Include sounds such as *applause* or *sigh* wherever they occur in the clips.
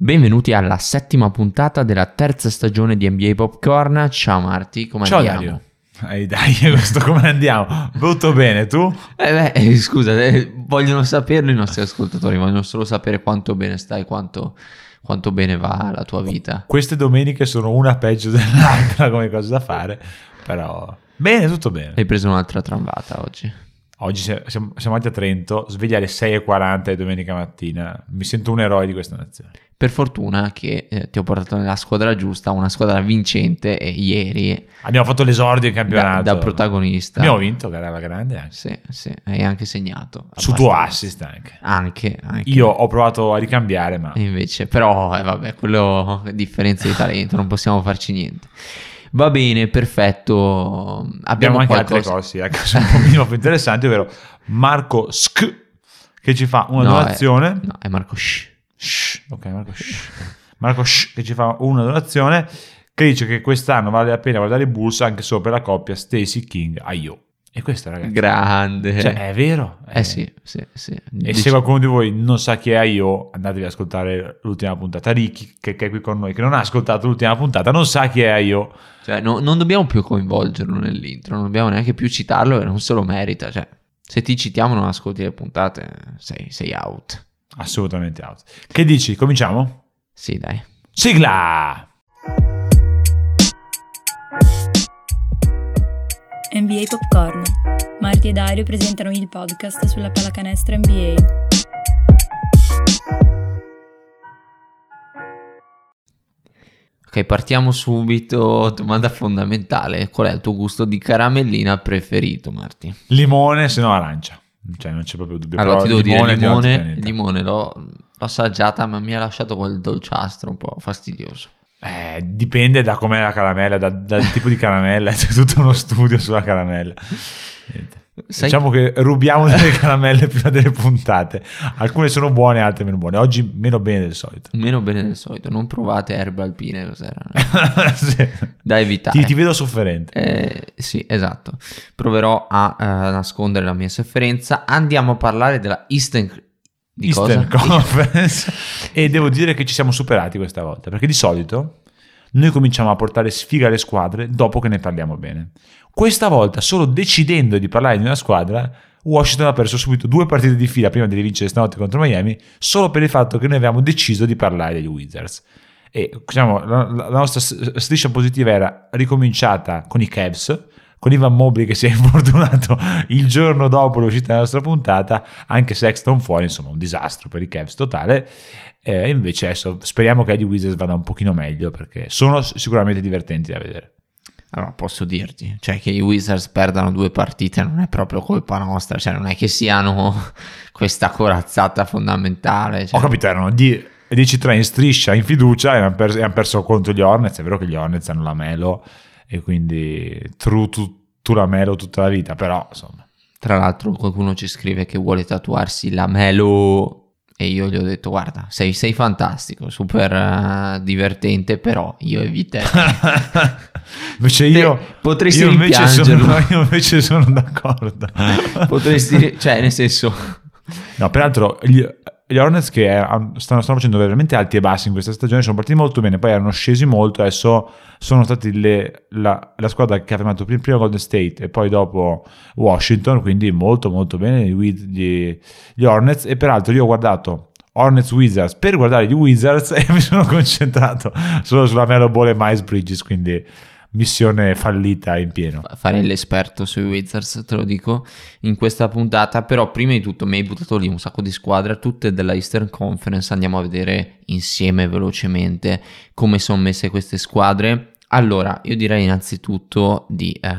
Benvenuti alla settima puntata della terza stagione di NBA Popcorn. Ciao Marti, come Ciao andiamo? Dario. Ehi dai, questo come andiamo? Tutto bene, tu? Eh beh, eh, scusa, eh, vogliono saperlo i nostri ascoltatori, vogliono solo sapere quanto bene stai, quanto, quanto bene va la tua vita. Queste domeniche sono una peggio dell'altra come cose da fare, però bene, tutto bene. Hai preso un'altra trambata oggi. Oggi si- siamo, siamo andati a Trento, sveglia alle 6.40 di domenica mattina. Mi sento un eroe di questa nazione. Per fortuna che eh, ti ho portato nella squadra giusta, una squadra vincente e ieri Abbiamo fatto l'esordio in da, campionato. da protagonista. Abbiamo vinto, gara alla grande anche. Sì, sì, hai anche segnato. Su tuo assist anche. Anche, anche. Io ho provato a ricambiare, ma invece, però, eh, vabbè, quello è differenza di talento, non possiamo farci niente. Va bene, perfetto. Abbiamo, abbiamo anche qualcosa. altre cose ecco, sono un po' meno più interessanti, ovvero Marco Sk che ci fa una No, donazione. è- no, è Marco Shh. Shh, ok, Marco Shh. Marco Shh, che ci fa una donazione che dice che quest'anno vale la pena guardare i Bulls anche solo per la coppia Stacy King a Io. E questo ragazzi, Grande. cioè, è vero. eh sì, sì, sì. E Dici- se qualcuno di voi non sa chi è Io, andatevi ad ascoltare l'ultima puntata. Ricky, che, che è qui con noi, che non ha ascoltato l'ultima puntata, non sa chi è Io. cioè, no- non dobbiamo più coinvolgerlo nell'intro, non dobbiamo neanche più citarlo e non se lo merita. Cioè, se ti citiamo non ascolti le puntate, sei, sei out. Assolutamente out. Che dici? Cominciamo? Sì, dai. Sigla! NBA Popcorn. Marti e Dario presentano il podcast sulla pallacanestro NBA. Ok, partiamo subito. Domanda fondamentale: qual è il tuo gusto di caramellina preferito, Marti? Limone, se no arancia. Cioè, non c'è proprio dubbio. Allora, però ti devo dire, limone il di un altro limone, limone l'ho, l'ho assaggiata, ma mi ha lasciato quel dolciastro un po' fastidioso. Eh, dipende da com'è la caramella, da- dal tipo di caramella, *laughs* c'è tutto uno studio sulla caramella. Sai- Diciamo che rubiamo *laughs* delle caramelle prima delle puntate. Alcune sono buone, altre meno buone. Oggi meno bene del solito. Meno bene del solito, non provate erbe alpine, cos'erano? *laughs* Sì. Da evitare. ti, ti vedo sofferente. Eh, sì, esatto. Proverò a eh, nascondere la mia sofferenza. Andiamo a parlare della Eastern... Di Eastern cosa? *laughs* Conference. e devo dire che ci siamo superati questa volta, perché di solito noi cominciamo a portare sfiga alle squadre dopo che ne parliamo bene. Questa volta, solo decidendo di parlare di una squadra, Washington ha perso subito due partite di fila prima di vincere stanotte contro Miami, solo per il fatto che noi avevamo deciso di parlare degli Wizards. E diciamo, la, la nostra striscia positiva era ricominciata con i Cavs, con Ivan Mobley che si è *laughs* infortunato il giorno dopo l'uscita della nostra puntata, anche Sexton fuori, insomma un disastro per i Cavs totale. E invece adesso speriamo che agli Wizards vada un pochino meglio perché sono sicuramente divertenti da vedere. Allora, posso dirti, cioè che i Wizards perdano due partite non è proprio colpa nostra, cioè non è che siano *laughs* questa corazzata fondamentale. Cioè, Ho capito, erano 10-3 in striscia, in fiducia e hanno, perso, e hanno perso contro gli Hornets. È vero che gli Hornets hanno la Melo e quindi true tu, tu la Melo tutta la vita, però insomma. Tra l'altro qualcuno ci scrive che vuole tatuarsi la Melo e io gli ho detto guarda, sei, sei fantastico, super eh, divertente, però io eviterei. *laughs* invece io, Te- potresti io invece, sono, *laughs* io invece sono d'accordo. *laughs* Potresti, cioè nel senso, No, peraltro gli, gli Hornets che stanno, stanno facendo veramente alti e bassi in questa stagione sono partiti molto bene, poi erano scesi molto, adesso sono stati le- la, la squadra che ha fermato prim- prima Golden State e poi dopo Washington, quindi molto molto bene gli, gli- gli Hornets. E peraltro io ho guardato Hornets Wizards per guardare gli Wizards *laughs* e mi sono concentrato solo sulla Melo Ball e Miles Bridges, quindi missione fallita in pieno. fare l'esperto sui Wizards, te lo dico, in questa puntata, però prima di tutto mi hai buttato lì un sacco di squadre, tutte della Eastern Conference, andiamo a vedere insieme velocemente come sono messe queste squadre. Allora, io direi innanzitutto di eh,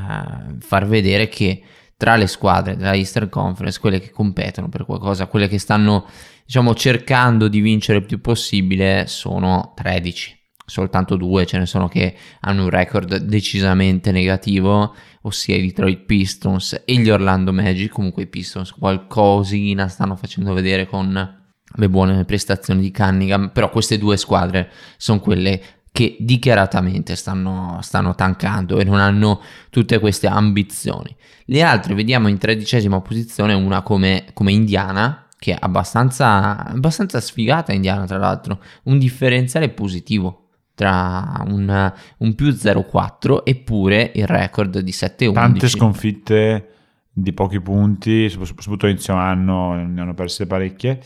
far vedere che tra le squadre della Eastern Conference, quelle che competono per qualcosa, quelle che stanno, diciamo, cercando di vincere il più possibile, sono 13 soltanto due ce ne sono che hanno un record decisamente negativo, ossia i Detroit Pistons e gli Orlando Magic. Comunque i Pistons qualcosina stanno facendo vedere con le buone prestazioni di Cunningham, però queste due squadre sono quelle che dichiaratamente stanno, stanno tankando e non hanno tutte queste ambizioni. Le altre vediamo in tredicesima posizione una come, come Indiana, che è abbastanza, abbastanza sfigata Indiana tra l'altro, un differenziale positivo tra un, un più 0,4 eppure il record di 7,11. Tante sconfitte di pochi punti, soprattutto inizio anno ne hanno perse parecchie.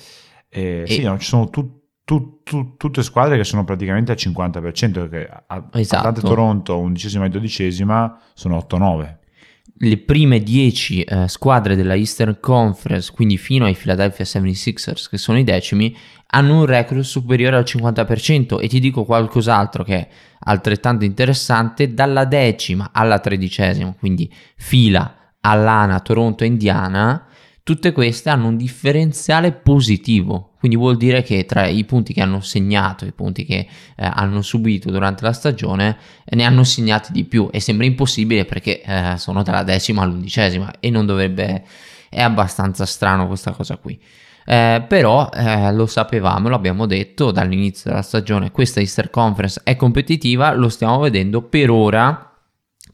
E, e sì, no, ci sono tu, tu, tu, tutte squadre che sono praticamente al 50%, perché a, esatto. Atlanta Toronto, undicesima e dodicesima, sono 8-9 le prime 10 eh, squadre della Eastern Conference, quindi fino ai Philadelphia 76ers, che sono i decimi, hanno un record superiore al 50% e ti dico qualcos'altro che è altrettanto interessante, dalla decima alla tredicesima, quindi fila Allana, Toronto Indiana, tutte queste hanno un differenziale positivo, quindi vuol dire che tra i punti che hanno segnato, i punti che eh, hanno subito durante la stagione, eh, ne hanno segnati di più e sembra impossibile perché eh, sono dalla decima all'undicesima e non dovrebbe... è abbastanza strano questa cosa qui. Eh, però eh, lo sapevamo, l'abbiamo detto dall'inizio della stagione, questa Easter Conference è competitiva, lo stiamo vedendo per ora,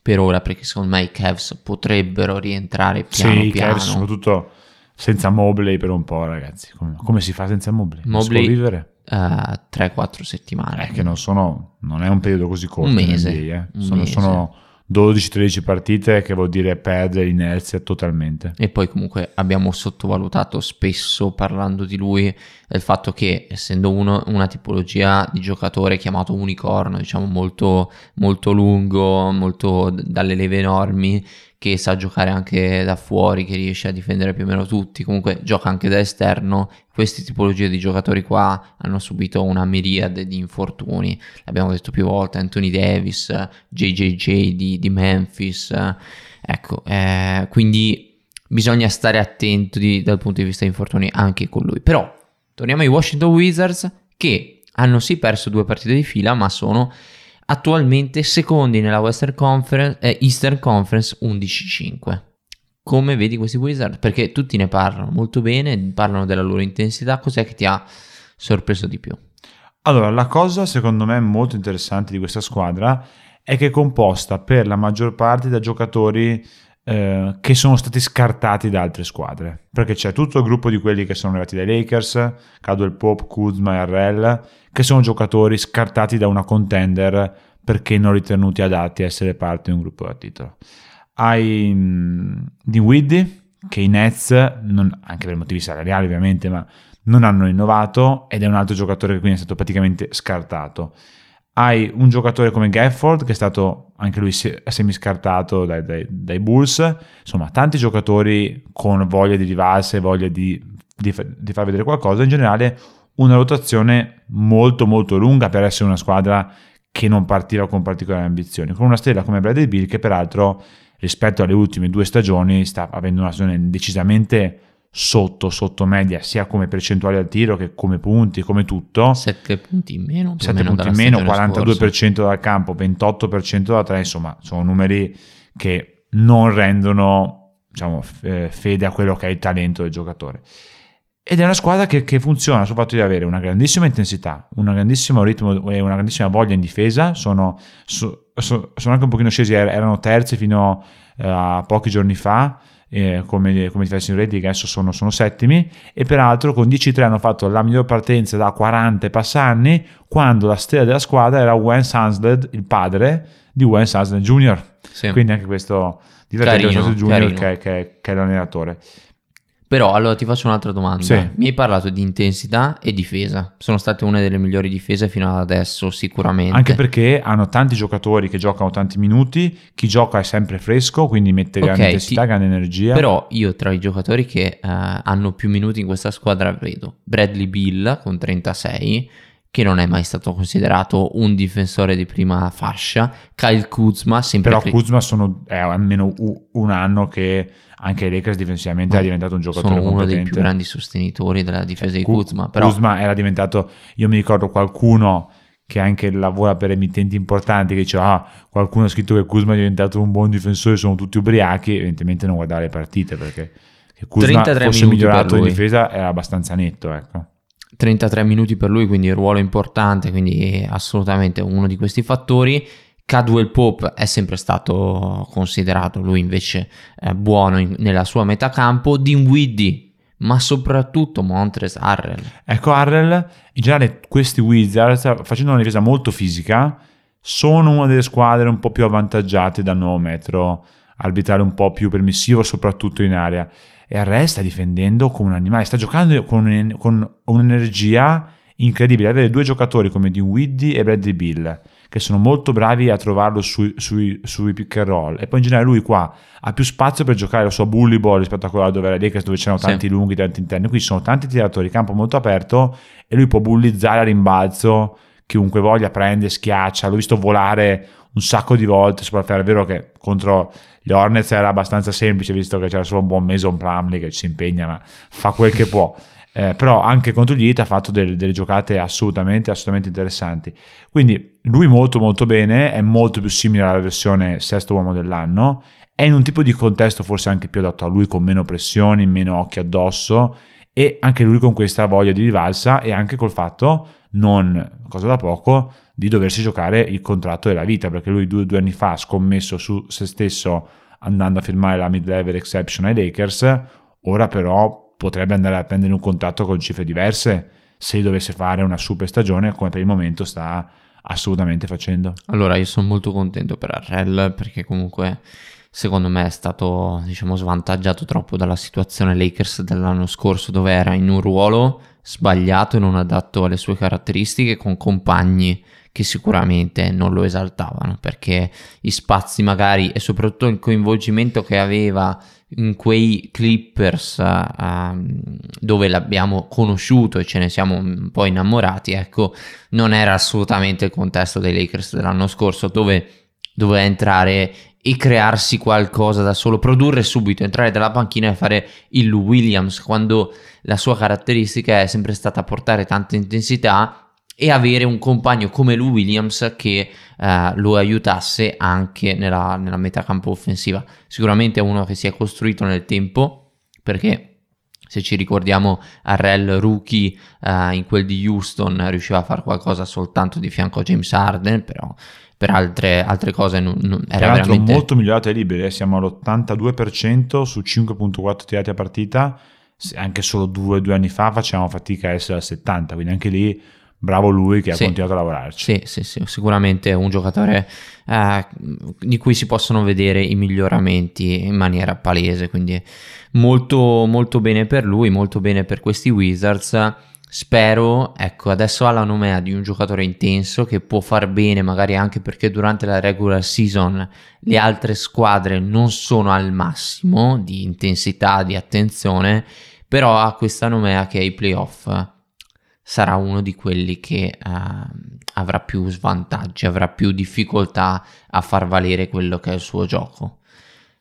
per ora perché secondo me i Cavs potrebbero rientrare piano sì, piano. Cavs soprattutto senza Mobley per un po' ragazzi, come, come si fa senza Mobley? Mobley si può vivere? Uh, eh, 3-4 settimane. È che non sono, non è un periodo così corto. Un mese. NBA, eh. un sono, mese. sono 12-13 partite che vuol dire perdere l'inerzia totalmente. E poi comunque abbiamo sottovalutato spesso parlando di lui il fatto che essendo uno, una tipologia di giocatore chiamato unicorno, diciamo molto, molto lungo, molto dalle leve enormi, che sa giocare anche da fuori, che riesce a difendere più o meno tutti, comunque gioca anche da esterno. Queste tipologie di giocatori qua hanno subito una miriade di infortuni, l'abbiamo detto più volte, Anthony Davis, JJJ di, di Memphis, ecco, eh, quindi bisogna stare attenti dal punto di vista di infortuni anche con lui. Però torniamo ai Washington Wizards che hanno sì perso due partite di fila, ma sono attualmente secondi nella Western Conference, eh, Eastern Conference 11-5. Come vedi questi Wizards? Perché tutti ne parlano molto bene, parlano della loro intensità, cos'è che ti ha sorpreso di più? Allora, la cosa secondo me molto interessante di questa squadra è che è composta per la maggior parte da giocatori eh, che sono stati scartati da altre squadre. Perché c'è tutto il gruppo di quelli che sono arrivati dai Lakers, Cadwell Pope, Kuzma e Arrell, che sono giocatori scartati da una contender perché non ritenuti adatti a essere parte di un gruppo da titolo. Hai um, Dinwiddie, che i Nets, non, anche per motivi salariali ovviamente, ma non hanno innovato ed è un altro giocatore che quindi è stato praticamente scartato. Hai un giocatore come Gafford che è stato anche lui semiscartato dai, dai, dai Bulls, insomma tanti giocatori con voglia di rivalse, voglia di, di, di far vedere qualcosa, in generale una rotazione molto molto lunga per essere una squadra che non partiva con particolari ambizioni, con una stella come Bradley Bill che peraltro rispetto alle ultime due stagioni sta avendo una stagione decisamente sotto, sotto media, sia come percentuale al tiro che come punti, come tutto. 7 punti in meno. 7 punti in meno, 42% scorsa. dal campo, 28% da 3, insomma, sono numeri che non rendono diciamo, fede a quello che è il talento del giocatore. Ed è una squadra che, che, funziona sul fatto di avere una grandissima intensità, un grandissimo ritmo e una grandissima voglia in difesa. Sono, so, so, sono anche un pochino scesi, er-, erano terzi fino uh, a pochi giorni fa. Eh, come, come defensive rating adesso sono, sono, settimi e peraltro con 10-3 hanno fatto la miglior partenza da 40 e passanni quando la stella della squadra era Wes Hansted, il padre di Wes Hansted Jr. Sì. quindi anche questo divertente Wes Jr. Che, che, che è l'allenatore però allora ti faccio un'altra domanda. Sì. Mi hai parlato di intensità e difesa. Sono state una delle migliori difese fino ad adesso, sicuramente. Anche perché hanno tanti giocatori che giocano tanti minuti, chi gioca è sempre fresco, quindi mette grande okay, intensità, ti... grande energia. Però io tra i giocatori che uh, hanno più minuti in questa squadra vedo Bradley Bill con 36 che non è mai stato considerato un difensore di prima fascia, Kyle Kuzma, sempre Però Kuzma sono, è almeno un anno che anche i Lakers difensivamente Ma è diventato un giocatore sono competente. uno dei più grandi sostenitori della difesa di Kuzma. Però... Kuzma era diventato, io mi ricordo qualcuno che anche lavora per emittenti importanti che diceva ah, qualcuno ha scritto che Kuzma è diventato un buon difensore, sono tutti ubriachi, evidentemente non guardare le partite perché che Kuzma fosse migliorato in difesa era abbastanza netto, ecco. 33 minuti per lui, quindi ruolo importante, quindi assolutamente uno di questi fattori. Cadwell Pope è sempre stato considerato, lui invece è buono in, nella sua metà campo. Dinwiddie ma soprattutto Montres Harrell. Ecco, Harrell, in generale questi Wizards, facendo una difesa molto fisica, sono una delle squadre un po' più avvantaggiate dal nuovo metro arbitrale un po' più permissivo, soprattutto in area. E Harrell sta difendendo come un animale, sta giocando con, con un'energia incredibile. Avere due giocatori come Dinwiddie e Bradley Bill che sono molto bravi a trovarlo sui, sui, sui, pick and roll. E poi in generale lui qua ha più spazio per giocare la sua bully ball rispetto a quella dove era Lakers dove c'erano tanti sì. lunghi, tanti interni. Qui ci sono tanti tiratori, campo molto aperto e lui può bullizzare a rimbalzo chiunque voglia prende, schiaccia. L'ho visto volare un sacco di volte, soprattutto è vero che contro gli Hornets era abbastanza semplice visto che c'era solo un buon Mason Plumley che si impegna ma fa quel che può eh, però anche contro gli Heat ha fatto delle, delle giocate assolutamente, assolutamente interessanti. Quindi lui molto molto bene, è molto più simile alla versione sesto uomo dell'anno, è in un tipo di contesto forse anche più adatto a lui, con meno pressioni, meno occhi addosso. E anche lui con questa voglia di rivalsa e anche col fatto, non cosa da poco, di doversi giocare il contratto della vita, perché lui due, due anni fa ha scommesso su se stesso andando a firmare la mid-level exception ai Lakers, ora però potrebbe andare a prendere un contratto con cifre diverse se dovesse fare una super stagione come per il momento sta assolutamente facendo. Allora io sono molto contento per Arrel perché comunque secondo me è stato diciamo svantaggiato troppo dalla situazione Lakers dell'anno scorso dove era in un ruolo sbagliato e non adatto alle sue caratteristiche con compagni che sicuramente non lo esaltavano perché gli spazi magari e soprattutto il coinvolgimento che aveva in quei Clippers uh, dove l'abbiamo conosciuto e ce ne siamo un po' innamorati, ecco, non era assolutamente il contesto dei Lakers dell'anno scorso dove doveva entrare e crearsi qualcosa da solo, produrre subito, entrare dalla panchina e fare il Williams quando la sua caratteristica è sempre stata portare tanta intensità e avere un compagno come Lou Williams che eh, lo aiutasse anche nella, nella metacampo offensiva. Sicuramente è uno che si è costruito nel tempo perché se ci ricordiamo Arrel rookie uh, in quel di Houston riusciva a fare qualcosa soltanto di fianco a James Harden però per altre, altre cose non, non era veramente molto migliorato ai liberi eh. siamo all'82% su 5.4 tirati a partita anche solo due, due anni fa facevamo fatica a essere al 70 quindi anche lì bravo lui che ha continuato a lavorarci. Sì, sì, sì, sicuramente un giocatore eh, di cui si possono vedere i miglioramenti in maniera palese, quindi molto, molto bene per lui, molto bene per questi Wizards. Spero, ecco, adesso ha la nomea di un giocatore intenso che può far bene, magari anche perché durante la regular season le altre squadre non sono al massimo di intensità, di attenzione, però ha questa nomea che è i playoff sarà uno di quelli che uh, avrà più svantaggi, avrà più difficoltà a far valere quello che è il suo gioco.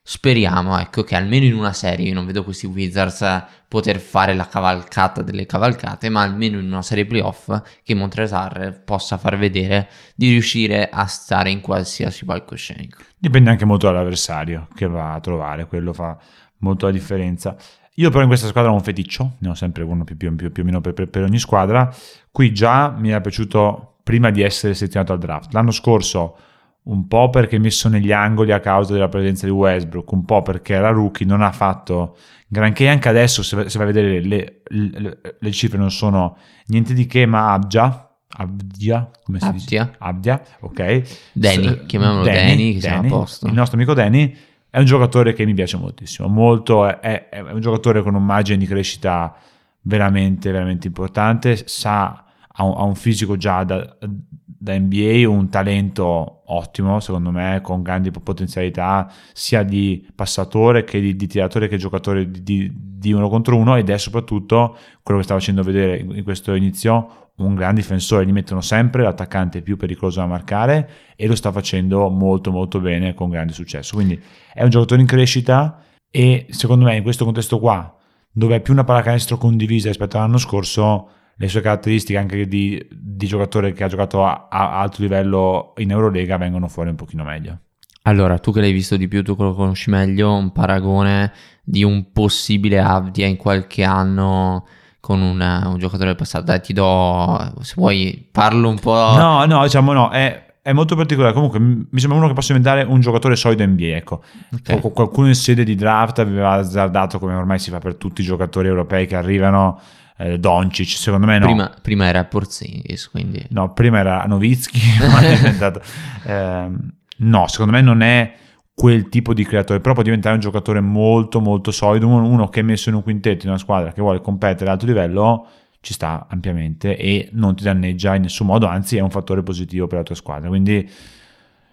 Speriamo, ecco, che almeno in una serie, io non vedo questi Wizards poter fare la cavalcata delle cavalcate, ma almeno in una serie playoff che Montrezar possa far vedere di riuscire a stare in qualsiasi palcoscenico. Dipende anche molto dall'avversario che va a trovare, quello fa molto la differenza. Io però in questa squadra ho un feticcio, ne ho sempre uno più, più, più, più o meno per, per, per, ogni squadra. Qui già mi era piaciuto prima di essere selezionato al draft. L'anno scorso un po' perché messo negli angoli a causa della presenza di Westbrook, un po' perché era rookie, non ha fatto granché anche adesso, se, se vai a vedere le, le, le, cifre non sono niente di che, ma Abgia, Abdia, come si Abdia. dice? Abdia, ok. Danny, chiamiamolo Danny, Danny Danny, siamo a posto. Il nostro amico Danny è un giocatore che mi piace moltissimo, molto, è, è, un giocatore con un margine di crescita veramente, veramente importante, sa, ha un, ha un fisico già da, da, NBA, un talento ottimo secondo me, con grandi potenzialità sia di passatore che di, di tiratore che giocatore di, di, di, uno contro uno ed è soprattutto quello che sta facendo vedere in questo inizio un gran difensore, gli mettono sempre l'attaccante più pericoloso da marcare e lo sta facendo molto molto bene con grande successo. Quindi è un giocatore in crescita e secondo me in questo contesto qua, dove è più una pallacanestro condivisa rispetto all'anno scorso, le sue caratteristiche anche di, di giocatore che ha giocato a, a, alto livello in Eurolega vengono fuori un pochino meglio. Allora, tu che l'hai visto di più, tu che lo conosci meglio, un paragone di un possibile Avdia in qualche anno con una, un giocatore del passato. Dai, ti do, se vuoi, parlo un po'. No, no, diciamo no, è, è molto particolare. Comunque, mi sembra uno che possa diventare un giocatore solido NBA. Ecco, okay. qualcuno in sede di draft aveva azzardato, come ormai si fa per tutti i giocatori europei che arrivano. Eh, Doncic, secondo me no. Prima, prima era Porzingis, quindi... No, prima era Novitsky, *laughs* eh, no, secondo me non è quel tipo di creatore, però può diventare un giocatore molto molto solido, uno che è messo in un quintetto in una squadra che vuole competere ad alto livello ci sta ampiamente e non ti danneggia in nessun modo, anzi è un fattore positivo per la tua squadra. Quindi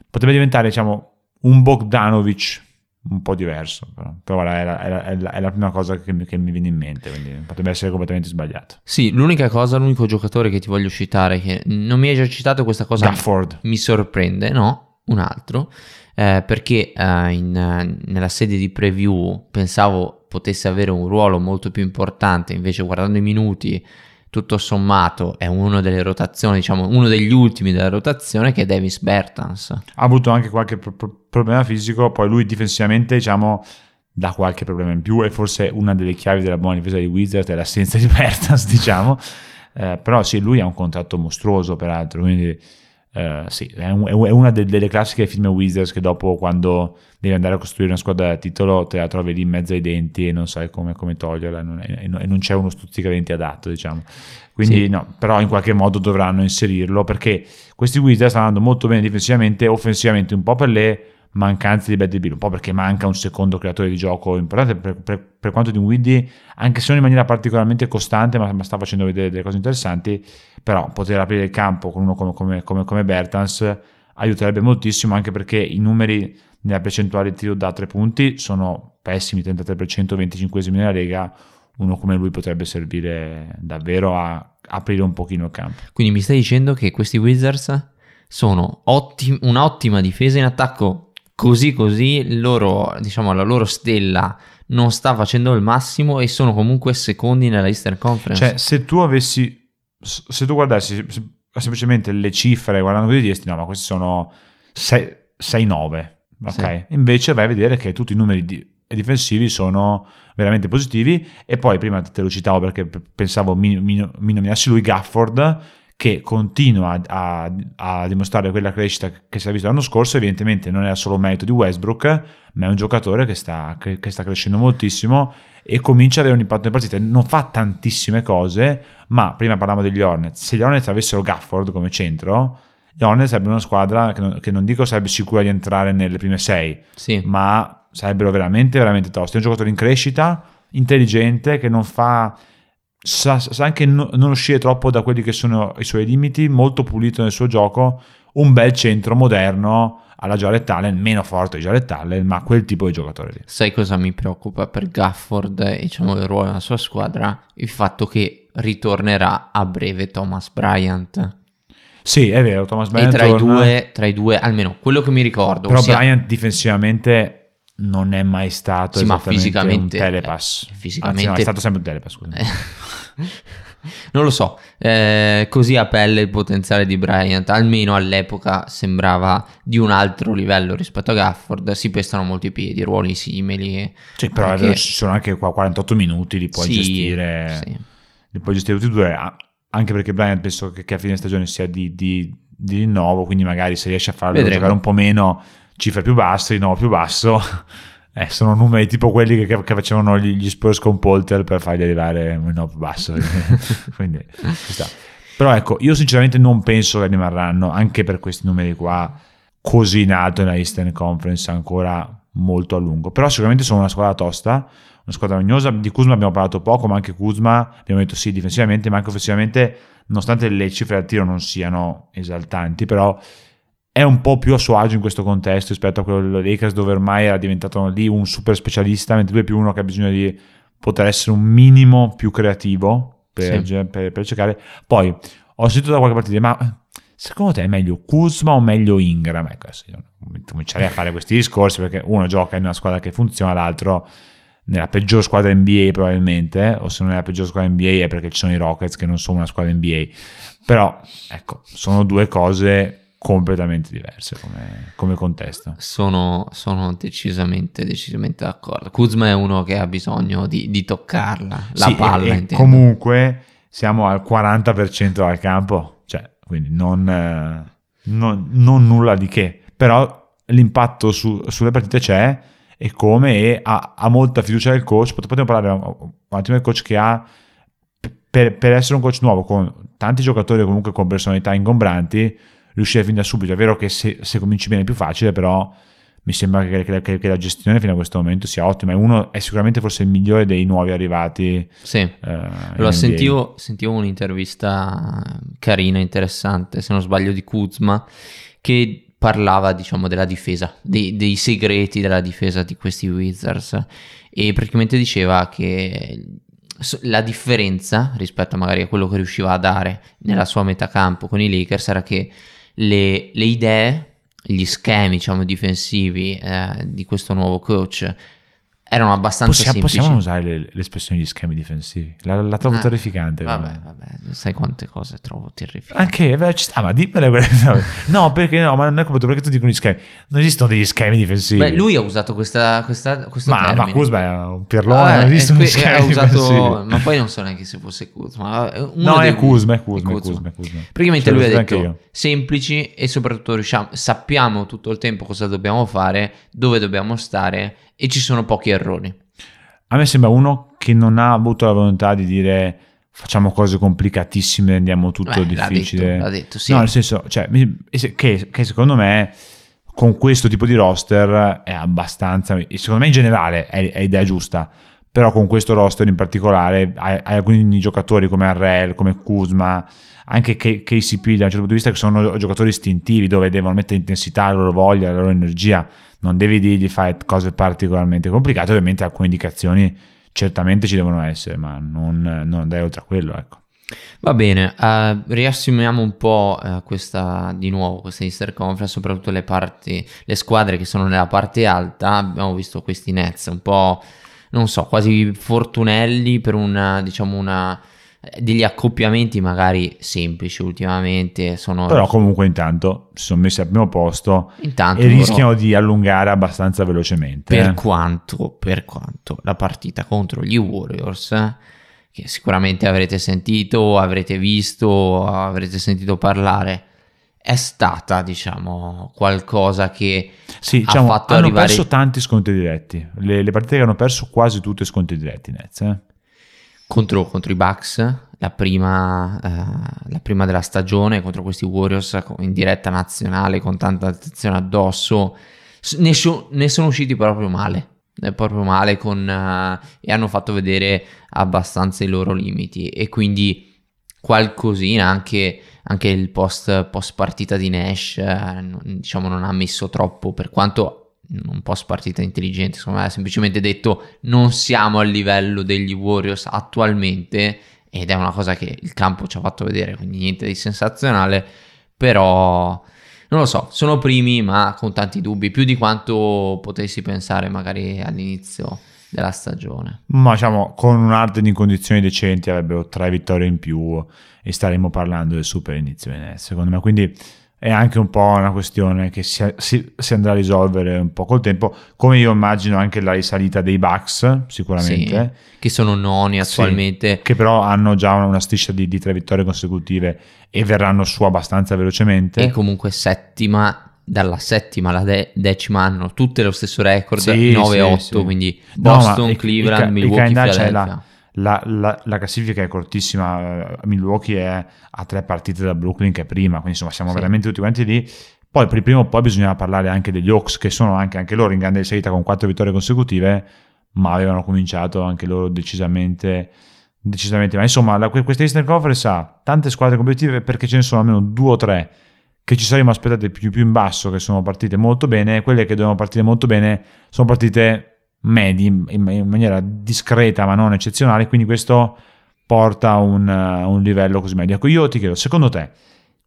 potrebbe diventare, diciamo, un Bogdanovic un po' diverso, però, però è, la, è, la, è, la, prima cosa che mi, che mi, viene in mente, quindi potrebbe essere completamente sbagliato. Sì, l'unica cosa, l'unico giocatore che ti voglio citare, che non mi hai già citato questa cosa, Gafford. mi sorprende, no? Un altro, eh, perché eh, in, nella sede di preview pensavo potesse avere un ruolo molto più importante, invece guardando i minuti tutto sommato è uno delle rotazioni, diciamo uno degli ultimi della rotazione che è Davis Bertans. Ha avuto anche qualche pro- problema fisico, poi lui difensivamente diciamo dà qualche problema in più e forse una delle chiavi della buona difesa di Wizard è l'assenza di Bertans, *laughs* diciamo. Eh, però sì, lui ha un contratto mostruoso peraltro, quindi Uh, sì, è, un, è una de, delle classiche film Wizards che dopo quando devi andare a costruire una squadra da titolo te la trovi lì in mezzo ai denti e non sai come, come toglierla non è, e non c'è uno stuzzicadenti adatto diciamo quindi sì. no, però in qualche modo dovranno inserirlo perché questi Wizards stanno andando molto bene difensivamente offensivamente un po' per le mancanze di Bradley Bill, un po' perché manca un secondo creatore di gioco importante per, per, per quanto di un Widdy, anche se non in maniera particolarmente costante, ma, ma, sta facendo vedere delle cose interessanti, però poter aprire il campo con uno come, come, come, come Bertans aiuterebbe moltissimo, anche perché i numeri nella percentuale di tiro da tre punti sono pessimi, 33%, 25 nella Lega, uno come lui potrebbe servire davvero a aprire un pochino il campo. Quindi mi stai dicendo che questi Wizards sono ottim- un'ottima difesa in attacco così così loro, diciamo, la loro stella non sta facendo il massimo e sono comunque secondi nella Eastern Conference. Cioè, se tu avessi, se tu guardassi semplicemente le cifre guardando così diresti no, ma questi sono 6-9, ok? Sì. Invece vai a vedere che tutti i numeri di, difensivi sono veramente positivi e poi prima te lo citavo perché pensavo mi, mi, mi nominassi lui Gafford che continua a, a, dimostrare quella crescita che si è vista l'anno scorso, evidentemente non è solo merito di Westbrook, ma è un giocatore che sta, che, che sta crescendo moltissimo e comincia ad avere un impatto nelle partite. Non fa tantissime cose, ma prima parlavamo degli Hornets. Se gli Hornets avessero Gafford come centro, gli Hornets sarebbero una squadra che non, che non dico sarebbe sicura di entrare nelle prime sei, sì. ma sarebbero veramente, veramente tosti. È un giocatore in crescita, intelligente, che non fa sa, sa anche no, non uscire troppo da quelli che sono i suoi limiti, molto pulito nel suo gioco, un bel centro moderno alla Jared Allen, meno forte di Jared Allen, ma quel tipo di giocatore lì. Sai cosa mi preoccupa per Gafford e diciamo il ruolo della sua squadra? Il fatto che ritornerà a breve Thomas Bryant. Sì, è vero, Thomas Bryant. E tra, i due, tra i due, almeno quello che mi ricordo. Però ossia... Bryant difensivamente non è mai stato sì, ma fisicamente, un telepass. Eh, fisicamente Anzi, no, è stato sempre un telepass. Scusa. *laughs* non lo so, eh, così a pelle il potenziale di Bryant, almeno all'epoca sembrava di un altro livello rispetto a Gafford, si pestano molti piedi, ruoli simili. Sì, però anche... ci sono anche qua 48 minuti, li puoi sì, gestire, sì. li puoi gestire tutti e due, anche perché Bryant penso che, che a fine stagione sia di, di, di rinnovo, quindi magari se riesce a farlo Vedremo. giocare un po' meno cifre più basse, no più basso, *laughs* eh, sono numeri tipo quelli che, che facevano gli, gli, Spurs con Polter per fargli arrivare un no più basso. *laughs* Quindi ci sta. Però ecco, io sinceramente non penso che rimarranno, anche per questi numeri qua, così in alto nella Eastern Conference ancora molto a lungo. Però sicuramente sono una squadra tosta, una squadra rognosa. Di Kuzma abbiamo parlato poco, ma anche Kuzma abbiamo detto sì difensivamente, ma anche offensivamente, nonostante le cifre al tiro non siano esaltanti, però è un po' più a suo agio in questo contesto rispetto a quello dei Lakers dove ormai era diventato lì un super specialista, mentre lui è più uno che ha bisogno di poter essere un minimo più creativo per, sì. per, per cercare. Poi ho sentito da qualche partita, ma secondo te è meglio Kuzma o meglio Ingram? Ecco, io comincerei a fare questi discorsi perché uno gioca in una squadra che funziona, l'altro nella peggior squadra NBA probabilmente, o se non è la peggior squadra NBA è perché ci sono i Rockets che non sono una squadra NBA. Però, ecco, sono due cose completamente diverse come, come contesto. Sono, sono, decisamente, decisamente d'accordo. Kuzma è uno che ha bisogno di, di toccarla, la sì, palla. E, e comunque siamo al 40% al campo, cioè, quindi non... Eh, non, non nulla di che, però l'impatto su- sulle partite c'è e come e ha, ha molta fiducia nel coach. Potremmo parlare un attimo del coach che ha per, per, essere un coach nuovo con tanti giocatori comunque con personalità ingombranti, riuscire fin da subito. È vero che se, se cominci bene è più facile, però mi sembra che, che, che, la gestione fino a questo momento sia ottima. E uno è sicuramente forse il migliore dei nuovi arrivati. Sì, eh, allora, sentivo, sentivo, un'intervista carina, interessante, se non sbaglio, di Kuzma, che parlava diciamo della difesa, dei, dei segreti della difesa di questi Wizards e praticamente diceva che la differenza rispetto magari a quello che riusciva a dare nella sua metacampo con i Lakers era che le, le idee gli schemi diciamo, difensivi eh, di questo nuovo coach erano abbastanza possiamo, semplici. Possiamo usare le, l'espressione di schemi difensivi? La, la trovo ah, terrificante. Vabbè, vabbè, sai quante cose trovo terrificanti. Anche, beh, ci sta, ma dimmele. *laughs* No, perché no, ma non è come tu, perché tu dicono gli schemi. Non esistono degli schemi difensivi. Beh, lui ha usato questa, questa, questo ma, termine. Ma Kuzma è un pirlone, ah, non esistono que- schemi usato, Ma poi non so neanche se fosse Kuzma. No, dei, è Kuzma, è Kuzma, è Kuzma, Kuzma. Praticamente lui ha detto semplici e soprattutto riusciamo, sappiamo tutto il tempo cosa dobbiamo fare, dove dobbiamo stare e ci sono pochi errori. A me sembra uno che non ha avuto la volontà di dire facciamo cose complicatissime, rendiamo tutto Beh, difficile. L'ha detto, l'ha detto sì. No, nel senso, cioè, che, che, secondo me con questo tipo di roster è abbastanza, secondo me in generale è, è idea giusta, però con questo roster in particolare hai, hai alcuni giocatori come Arrel, come Kuzma, anche KCP da un certo punto di vista che sono giocatori istintivi dove devono mettere intensità, la loro voglia, la loro energia non devi dirgli fare cose particolarmente complicate, ovviamente alcune indicazioni certamente ci devono essere, ma non, non andare oltre a quello, ecco. Va bene, uh, riassumiamo un po' uh, questa, di nuovo questa Easter Conference, soprattutto le parti, le squadre che sono nella parte alta, abbiamo visto questi Nets un po', non so, quasi fortunelli per una, diciamo una degli accoppiamenti magari semplici ultimamente sono... però comunque intanto si sono messi al primo posto intanto e rischiano di allungare abbastanza velocemente per eh. quanto per quanto la partita contro gli Warriors che sicuramente avrete sentito avrete visto avrete sentito parlare è stata diciamo qualcosa che sì, ha diciamo, fatto hanno arrivare... perso tanti sconti diretti le, le partite che hanno perso quasi tutte sconti diretti Nets eh contro, contro i Bucks, la prima, eh, la prima, della stagione contro questi Warriors in diretta nazionale con tanta attenzione addosso, ne, so, ne sono usciti proprio male. Proprio male con, uh, e hanno fatto vedere abbastanza i loro limiti e quindi qualcosina anche, anche il post, post partita di Nash eh, diciamo non ha messo troppo per quanto un post partita intelligente, secondo me ha semplicemente detto non siamo al livello degli Warriors attualmente ed è una cosa che il campo ci ha fatto vedere, quindi niente di sensazionale, però non lo so, sono primi ma con tanti dubbi, più di quanto potessi pensare magari all'inizio della stagione. Ma diciamo, con un'arte di condizioni decenti avrebbero tre vittorie in più e staremmo parlando del super inizio, secondo me, quindi è anche un po' una questione che si, si, si, andrà a risolvere un po' col tempo, come io immagino anche la risalita dei Bucks, sicuramente. Sì, che sono noni attualmente. Sì, che però hanno già una, una striscia di, di, tre vittorie consecutive e verranno su abbastanza velocemente. E comunque settima, dalla settima alla de- decima hanno tutte lo stesso record, sì, 9-8, quindi Boston, no, Cleveland, il, Milwaukee, il Philadelphia la, la, la, classifica è cortissima, Milwaukee è a tre partite da Brooklyn che è prima, quindi insomma siamo sì. veramente tutti quanti lì. Poi per il primo poi bisogna parlare anche degli Hawks che sono anche, anche loro in grande salita con quattro vittorie consecutive, ma avevano cominciato anche loro decisamente decisamente. Ma insomma, la, questa Eastern Conference ha tante squadre competitive perché ce ne sono almeno due o tre che ci saremmo aspettati più, più in basso, che sono partite molto bene, quelle che dovevano partire molto bene sono partite medi in, in maniera discreta ma non eccezionale, quindi questo porta a un, uh, un, livello così medio. Ecco, io ti chiedo, secondo te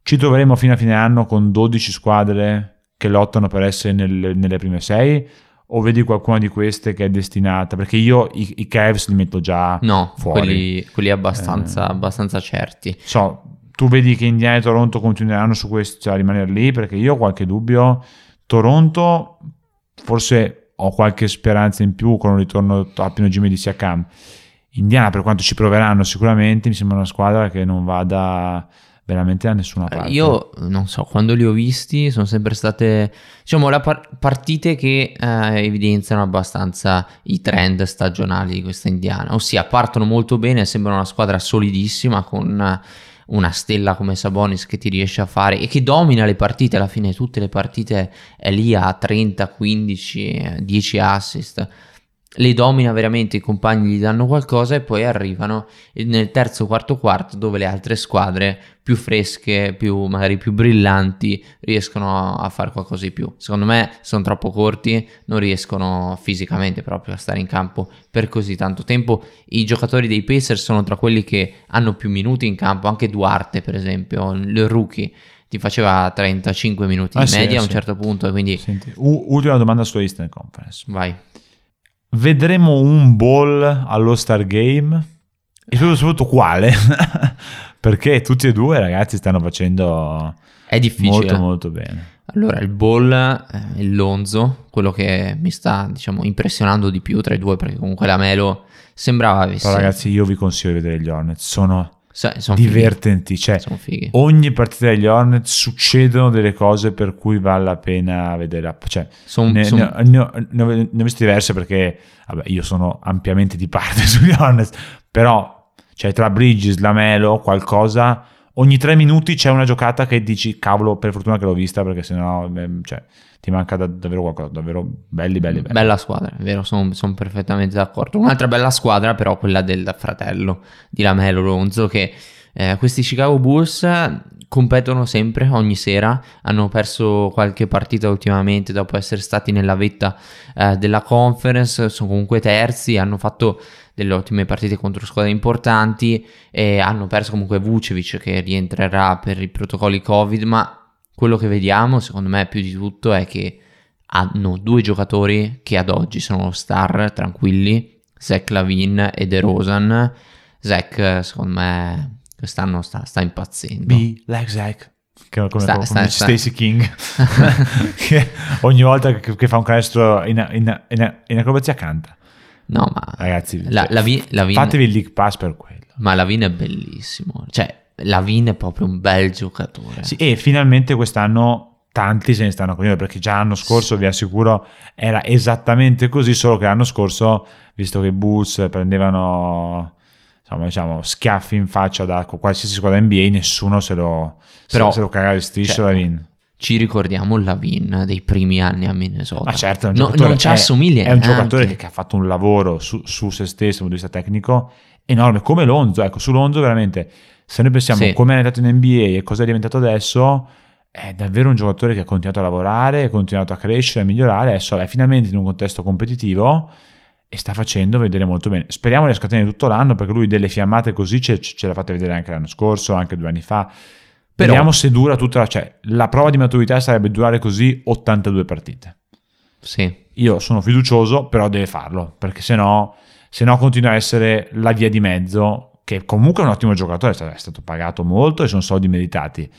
ci troveremo fino a fine anno con 12 squadre che lottano per essere nel, nelle prime 6? O vedi qualcuna di queste che è destinata? Perché io i, i Cavs li metto già no, fuori. Quelli, quelli abbastanza, eh, abbastanza certi. So, tu vedi che Indiana e Toronto continueranno su questo cioè, a rimanere lì? Perché io ho qualche dubbio. Toronto forse ho qualche speranza in più con un ritorno a pieno regime di Siakam. Indiana, per quanto ci proveranno sicuramente, mi sembra una squadra che non vada veramente da nessuna parte. Io non so, quando li ho visti sono sempre state, diciamo, la par- partite che eh, evidenziano abbastanza i trend stagionali di questa indiana, ossia partono molto bene, sembrano una squadra solidissima con una stella come Sabonis che ti riesce a fare e che domina le partite, alla fine tutte le partite è lì a 30, 15, 10 assist le domina veramente, i compagni gli danno qualcosa e poi arrivano nel terzo quarto quarto dove le altre squadre più fresche, più magari più brillanti riescono a fare qualcosa di più. Secondo me sono troppo corti, non riescono fisicamente proprio a stare in campo per così tanto tempo. I giocatori dei Pacers sono tra quelli che hanno più minuti in campo, anche Duarte per esempio, il rookie ti faceva 35 minuti Ah, in sì, media a un sì. certo punto, quindi Senti, u- ultima domanda su Eastern Conference. vai. Vedremo un ball allo Star Game? E soprattutto quale? *laughs* Perché tutti e due ragazzi stanno facendo È difficile. molto molto bene. Allora, il Ball è il Lonzo, quello che mi sta, diciamo, impressionando di più tra i due, perché comunque la Melo sembrava avesse... Però ragazzi io vi consiglio di vedere gli Hornets, sono Sono divertenti, cioè ogni partita degli Hornets succedono delle cose per cui vale la pena vedere. Cioè, Son- ne, son- ne ho, ne ho- ne ho viste diverse perché vabbè, io sono ampiamente di parte *laughs* sugli Hornets, però cioè, tra Bridges, Lamelo, qualcosa, ogni tre minuti c'è una giocata che dici cavolo per fortuna che l'ho vista perché sennò ehm, cioè, ti manca da- davvero qualcosa, davvero belli belli belli. Bella squadra, è vero, sono, sono perfettamente d'accordo. Un'altra bella squadra, però, quella del fratello di Lamelo Lonzo, che eh, questi Chicago Bulls competono sempre, ogni sera. Hanno perso qualche partita ultimamente dopo essere stati nella vetta eh, della conference. Sono comunque terzi, hanno fatto delle ottime partite contro squadre importanti e hanno perso comunque Vucevic che rientrerà per i protocolli Covid, ma quello che vediamo, secondo me, più di tutto è che hanno due giocatori che ad oggi sono star tranquilli, Zach Lavin e De Rosan. Zach, secondo me, quest'anno sta, sta impazzendo. Be like Zach. Che- Come, Sta- come sta- sta- Stacey King *laughs* *laughs* che ogni volta che, che fa un canestro in, in- in- in acrobazia canta No, ma ragazzi la, cioè, Lavin, Lavin- fatevi il league pass per quello ma Lavin è bellissimo. Cioè, Lavin è proprio un bel giocatore. Sì, e finalmente quest'anno tanti se ne stanno accorgendo perché già l'anno scorso vi assicuro era esattamente così solo che l'anno scorso visto che i Bulls prendevano insomma diciamo schiaffi in faccia da qualsiasi squadra NBA nessuno se lo, Però- se lo cagava striscio cioè, da Vin Ci ricordiamo il Lavin dei primi anni a Minnesota. Ma certo, è un No- non ci è- assomiglia È un neanche. giocatore che, ha fatto un lavoro su, su se stesso dal punto di vista tecnico enorme, come Lonzo. Ecco, su Lonzo veramente, se noi pensiamo Sì. come è entrato in NBA e cosa è diventato adesso, è davvero un giocatore che ha continuato a lavorare, ha continuato a crescere, a migliorare, adesso è finalmente in un contesto competitivo e sta facendo vedere molto bene. Speriamo riesca a tenere tutto l'anno perché lui delle fiammate così ce, ce l'ha fatte vedere anche l'anno scorso, anche due anni fa. Però- Vediamo se dura tutta la... Cioè, la prova di maturità sarebbe durare così 82 partite. Sì. Io sono fiducioso, però deve farlo, perché se no, se no continua a essere la via di mezzo, che comunque è un ottimo giocatore, è stato, è stato pagato molto e sono soldi meritati,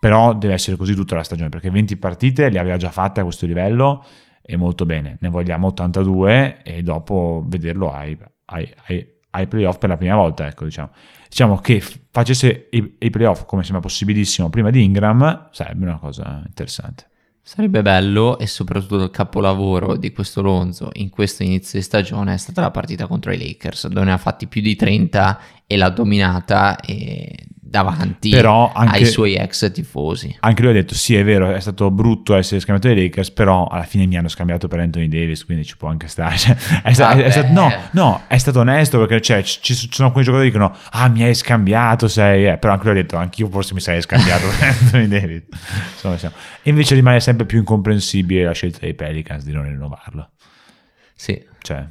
però deve essere così tutta la stagione, perché 20 partite le aveva già fatte a questo livello e molto bene, ne vogliamo 82 e dopo vederlo ai, ai, ai, ai playoff per la prima volta, ecco diciamo. Diciamo che facesse i, i playoff come sembra possibilissimo prima di Ingram, sarebbe una cosa interessante. Sarebbe bello e soprattutto il capolavoro di questo Lonzo in questo inizio di stagione è stata la partita contro i Lakers dove ne ha fatti più di 30 e l'ha dominata e davanti Però anche- ai suoi ex tifosi. Anche lui ha detto: Sì, è vero, è stato brutto essere scambiato dai Lakers, però alla fine mi hanno scambiato per Anthony Davis, quindi ci può anche stare. *laughs* Cioè, è, sta- è- stato, no, no, è stato onesto perché cioè, ci ci sono alcuni giocatori che dicono: Ah, mi hai scambiato, sei. eh", Però anche lui ha detto: Anch'io forse mi sarei scambiato per *laughs* Anthony Davis. Insomma, insomma. E invece rimane sempre più incomprensibile la scelta dei Pelicans di non rinnovarlo. Sì, Cioè,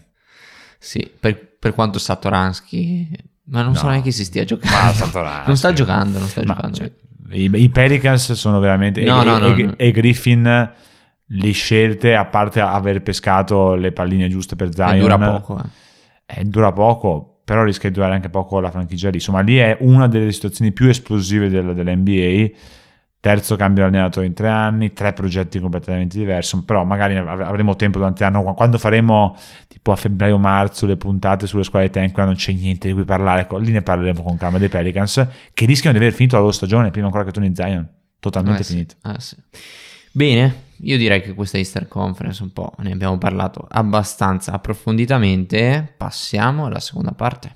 sì, per, per quanto Satoransky, ma non so No. neanche se stia giocando. Ma non sta giocando, non sta ma, giocando. cioè, i, i Pelicans sono veramente. No, e, no, e- no. e Griffin. Le scelte, a parte aver pescato le palline giuste per Zion, E dura poco. eh. eh, dura poco, però rischia di durare anche poco la franchigia lì. Insomma, lì è una delle situazioni più esplosive del- dell'NBA. Terzo cambio di allenatore in tre anni, tre progetti completamente diversi, però magari av- avremo tempo durante l'anno, quando faremo tipo a febbraio-marzo le puntate sulle squadre tank, quando non c'è niente di cui parlare, lì ne parleremo con calma dei Pelicans, che rischiano di aver finito la loro stagione prima ancora che Tony Zion, totalmente Eh sì, finito. eh sì. Bene, io direi che questa Easter Conference un po' ne abbiamo parlato abbastanza approfonditamente. Passiamo alla seconda parte.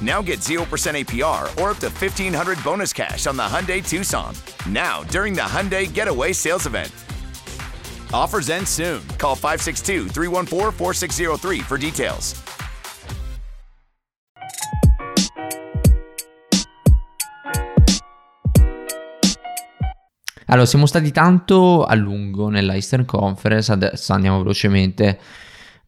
Now get 0% APR or up to 1500 bonus cash on the Hyundai Tucson. Now, during the Hyundai Getaway Sales Event. Offers end soon. Call 562 314 4603 for details. Allora, siamo stati tanto a lungo nella Eastern Conference, adesso andiamo velocemente,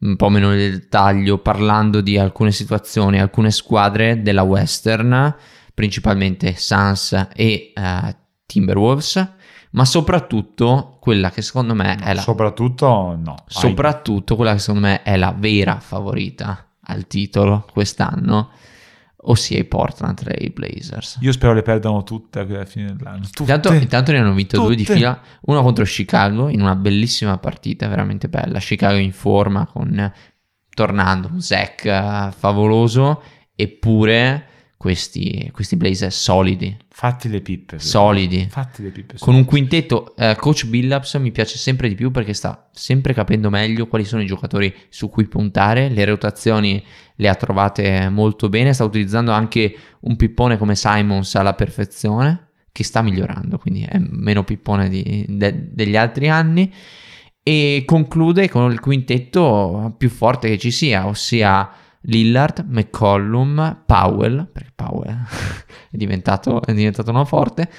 un po' meno nel dettaglio, parlando di alcune situazioni, alcune squadre della Western, principalmente Suns e eh, Timberwolves, ma soprattutto quella che secondo me è la... Soprattutto no. soprattutto quella che secondo me è la vera favorita al titolo quest'anno, ossia i Portland Trail Blazers. Io spero le perdano tutte alla fine dell'anno. Tutte. Intanto, intanto ne hanno vinto due di Tutte. fila, uno contro Chicago in una bellissima partita, veramente bella. Chicago in forma, con tornando un Zach eh, favoloso, eppure questi, questi Blazers solidi, Fatti le pippe. solidi. Fatti le pippe. Con un quintetto, eh, coach Billups mi piace sempre di più perché sta sempre capendo meglio quali sono i giocatori su cui puntare, le rotazioni le ha trovate molto bene, sta utilizzando anche un pippone come Simons alla perfezione, che sta migliorando, quindi è meno pippone di- de- degli altri anni, e conclude con il quintetto più forte che ci sia, ossia Lillard, McCollum, Powell, perché Powell *laughs* è diventato, è diventato uno forte,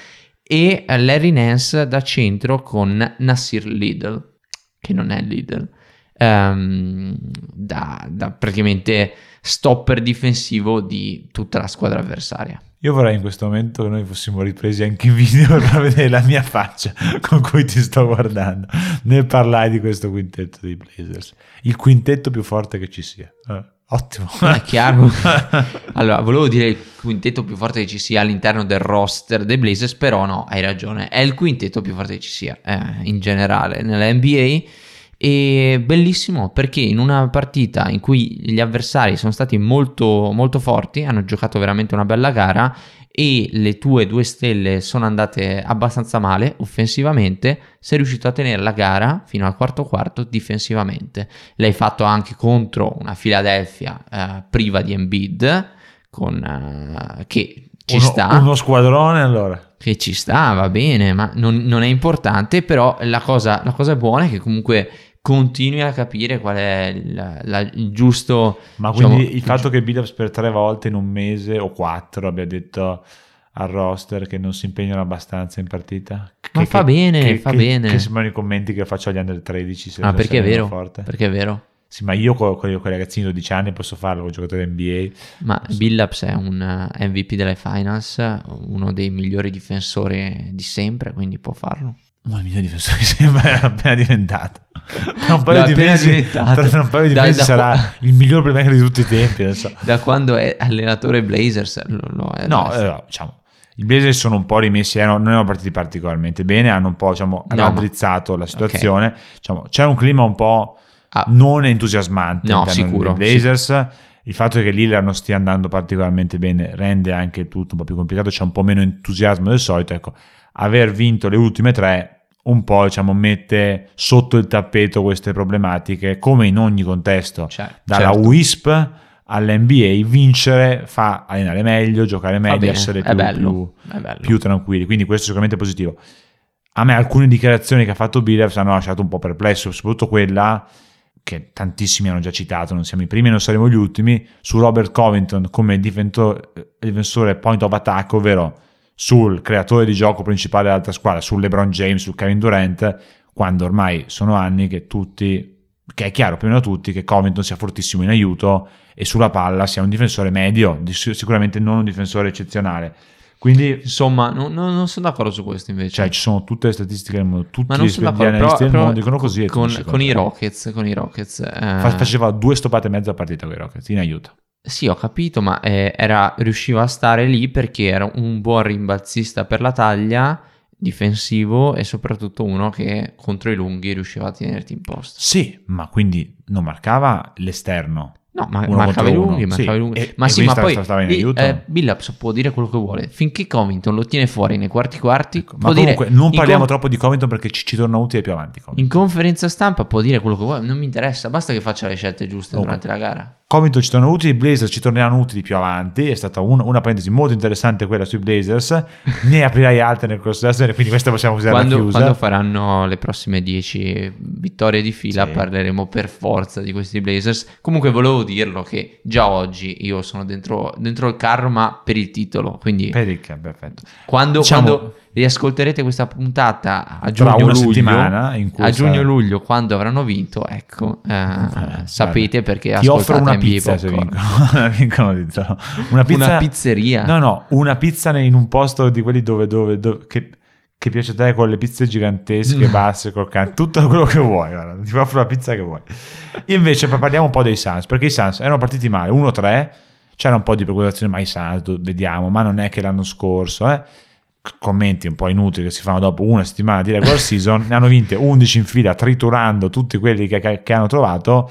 e Larry Nance da centro con Nasir Lidl, che non è Lidl, ehm, da, da praticamente stopper difensivo di tutta la squadra avversaria. Io vorrei in questo momento che noi fossimo ripresi anche in video *laughs* per vedere la mia faccia con cui ti sto guardando nel parlare di questo quintetto dei Blazers. Il quintetto più forte che ci sia. Eh, ottimo. È *laughs* chiaro. *laughs* allora, volevo dire il quintetto più forte che ci sia all'interno del roster dei Blazers, però no, hai ragione, è il quintetto più forte che ci sia eh, in generale nella NBA. E bellissimo perché in una partita in cui gli avversari sono stati molto, molto forti, hanno giocato veramente una bella gara e le tue due stelle sono andate abbastanza male offensivamente, sei riuscito a tenere la gara fino al quarto quarto difensivamente. L'hai fatto anche contro una Philadelphia eh, priva di Embiid, con, eh, che ci uno, sta uno squadrone allora. che ci sta, va bene, ma non, non è importante, però la cosa, la cosa buona è che comunque continui a capire qual è il, la- il giusto... Ma diciamo, quindi il fatto che Billups per tre volte in un mese o quattro abbia detto al roster che non si impegnano abbastanza in partita? Ma Che- fa che- bene, che- fa bene. Che sembrano i commenti che faccio agli under 13. Se Ah, perché è vero, Forte. perché è vero. Sì, ma io con, con, con i ragazzini di 12 anni posso farlo con i giocatori NBA. Ma Billups è un eh, MVP delle finals, uno dei migliori difensori di sempre, quindi può farlo. Ma il mio difensore sembra *laughs* appena diventato. Tra un paio L'ha di mesi, tra un paio di Da- mesi da- sarà il miglior playmaker di tutti i tempi. So. Da quando è allenatore Blazers. No, adesso. eh, diciamo, i Blazers sono un po' rimessi, erano- non erano partiti particolarmente bene, hanno un po' diciamo, No, ma- raddrizzato la situazione. Diciamo, c'è un clima un po' Ah. non entusiasmante No, sicuro, dei Blazers. Il fatto che Lillard non stia andando particolarmente bene rende anche tutto un po' più complicato, c'è un po' meno entusiasmo del solito. Ecco, aver vinto le ultime tre un po' diciamo, mette sotto il tappeto queste problematiche, come in ogni contesto Certo, dalla certo. WISP all'NBA, vincere fa allenare meglio, giocare meglio, essere più, bello, più- più tranquilli. Quindi questo è sicuramente positivo. A me alcune dichiarazioni che ha fatto Billups hanno lasciato un po' perplesso, soprattutto quella che tantissimi hanno già citato, non siamo i primi e non saremo gli ultimi, su Robert Covington come eh, difensore point of attack, ovvero sul creatore di gioco principale dell'altra squadra, sul LeBron James, su Kevin Durant, quando ormai sono anni che tutti, che è chiaro più o meno a tutti, che Covington sia fortissimo in aiuto e sulla palla sia un difensore medio, di- sicuramente non un difensore eccezionale. Quindi Insomma, non, non- non sono d'accordo su questo invece. cioè, ci sono tutte le statistiche del mondo, tutti gli analisti del mondo dicono così. con, con i. Rockets, con i Rockets eh, Fa- Faceva due stoppate e mezza a partita con i Rockets, in aiuto. Sì, ho capito, ma eh, era, riusciva a stare lì perché era un buon rimbalzista per la taglia, difensivo e soprattutto uno che contro i lunghi riusciva a tenerti in posto. Sì, ma quindi non marcava l'esterno. No, ma Uno marcava i lunghi, marcava sì. lunghi. E- ma e sì, ma poi stava in lì, eh, Billups può dire quello che vuole. Finché Covington lo tiene fuori nei quarti quarti, Ma può comunque dire, non parliamo con- troppo di Covington perché ci, ci torna utile più avanti. Covington. In conferenza stampa può dire quello che vuole, non mi interessa, basta che faccia le scelte giuste Ok. durante la gara. Covington ci tornano utili, i Blazers ci torneranno utili più avanti. È stata un- una parentesi molto interessante quella sui Blazers. *laughs* ne aprirai altre nel corso della serie, quindi questa possiamo usare Quando, chiusa. quando faranno le prossime 10 vittorie di fila Sì. parleremo per forza di questi Blazers. Comunque volevo dirlo che già oggi io sono dentro, dentro il carro ma per il titolo, quindi Per il camp, perfetto. quando, Diciamo- quando riascolterete questa puntata a Tra giugno una luglio, settimana in cui a sarà- giugno luglio quando avranno vinto, ecco, eh, sapete perché Ti offro una NBA pizza se vincono, *laughs* vincono. Una pizza. Una pizzeria. No, no, una pizza in un posto di quelli dove, dove, dove- che, che piace a te con le pizze gigantesche, Mm. basse, croccanti, tutto quello che vuoi. Guarda, ti offro la pizza che vuoi. Invece parliamo un po' dei Suns, perché i Suns erano partiti male, 1-3, c'era un po' di preoccupazione, ma i Suns, vediamo, ma non è che l'anno scorso, eh. Commenti un po' inutili che si fanno dopo una settimana di regular season, ne hanno vinte 11 in fila, triturando tutti quelli che, che- che hanno trovato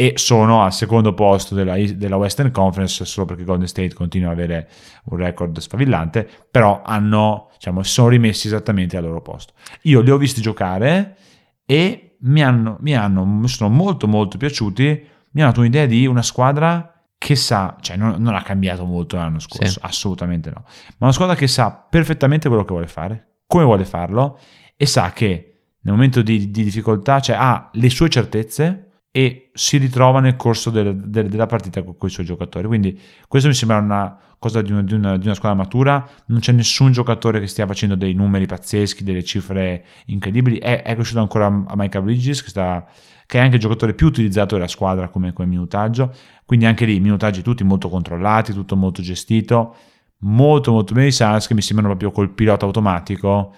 e sono al secondo posto della, della Western Conference solo perché Golden State continua ad avere un record sfavillante, però hanno, diciamo, sono rimessi esattamente al loro posto. Io li ho visti giocare e mi hanno, mi hanno sono molto molto piaciuti, mi hanno dato un'idea di una squadra che sa, cioè non, non ha cambiato molto l'anno scorso, Sì. assolutamente no, ma una squadra che sa perfettamente quello che vuole fare, come vuole farlo e sa che nel momento di, di difficoltà, cioè ha le sue certezze e si ritrova nel corso del- del- della partita con, con i suoi giocatori. Quindi questo mi sembra una cosa di una, di una- di una squadra matura. Non c'è nessun giocatore che stia facendo dei numeri pazzeschi, delle cifre incredibili. È, è cresciuto ancora a Michael Bridges, che, sta- che è anche il giocatore più utilizzato della squadra come, come minutaggio. Quindi anche lì minutaggi tutti molto controllati, tutto molto gestito. Molto molto bene i Suns che mi sembrano proprio col pilota automatico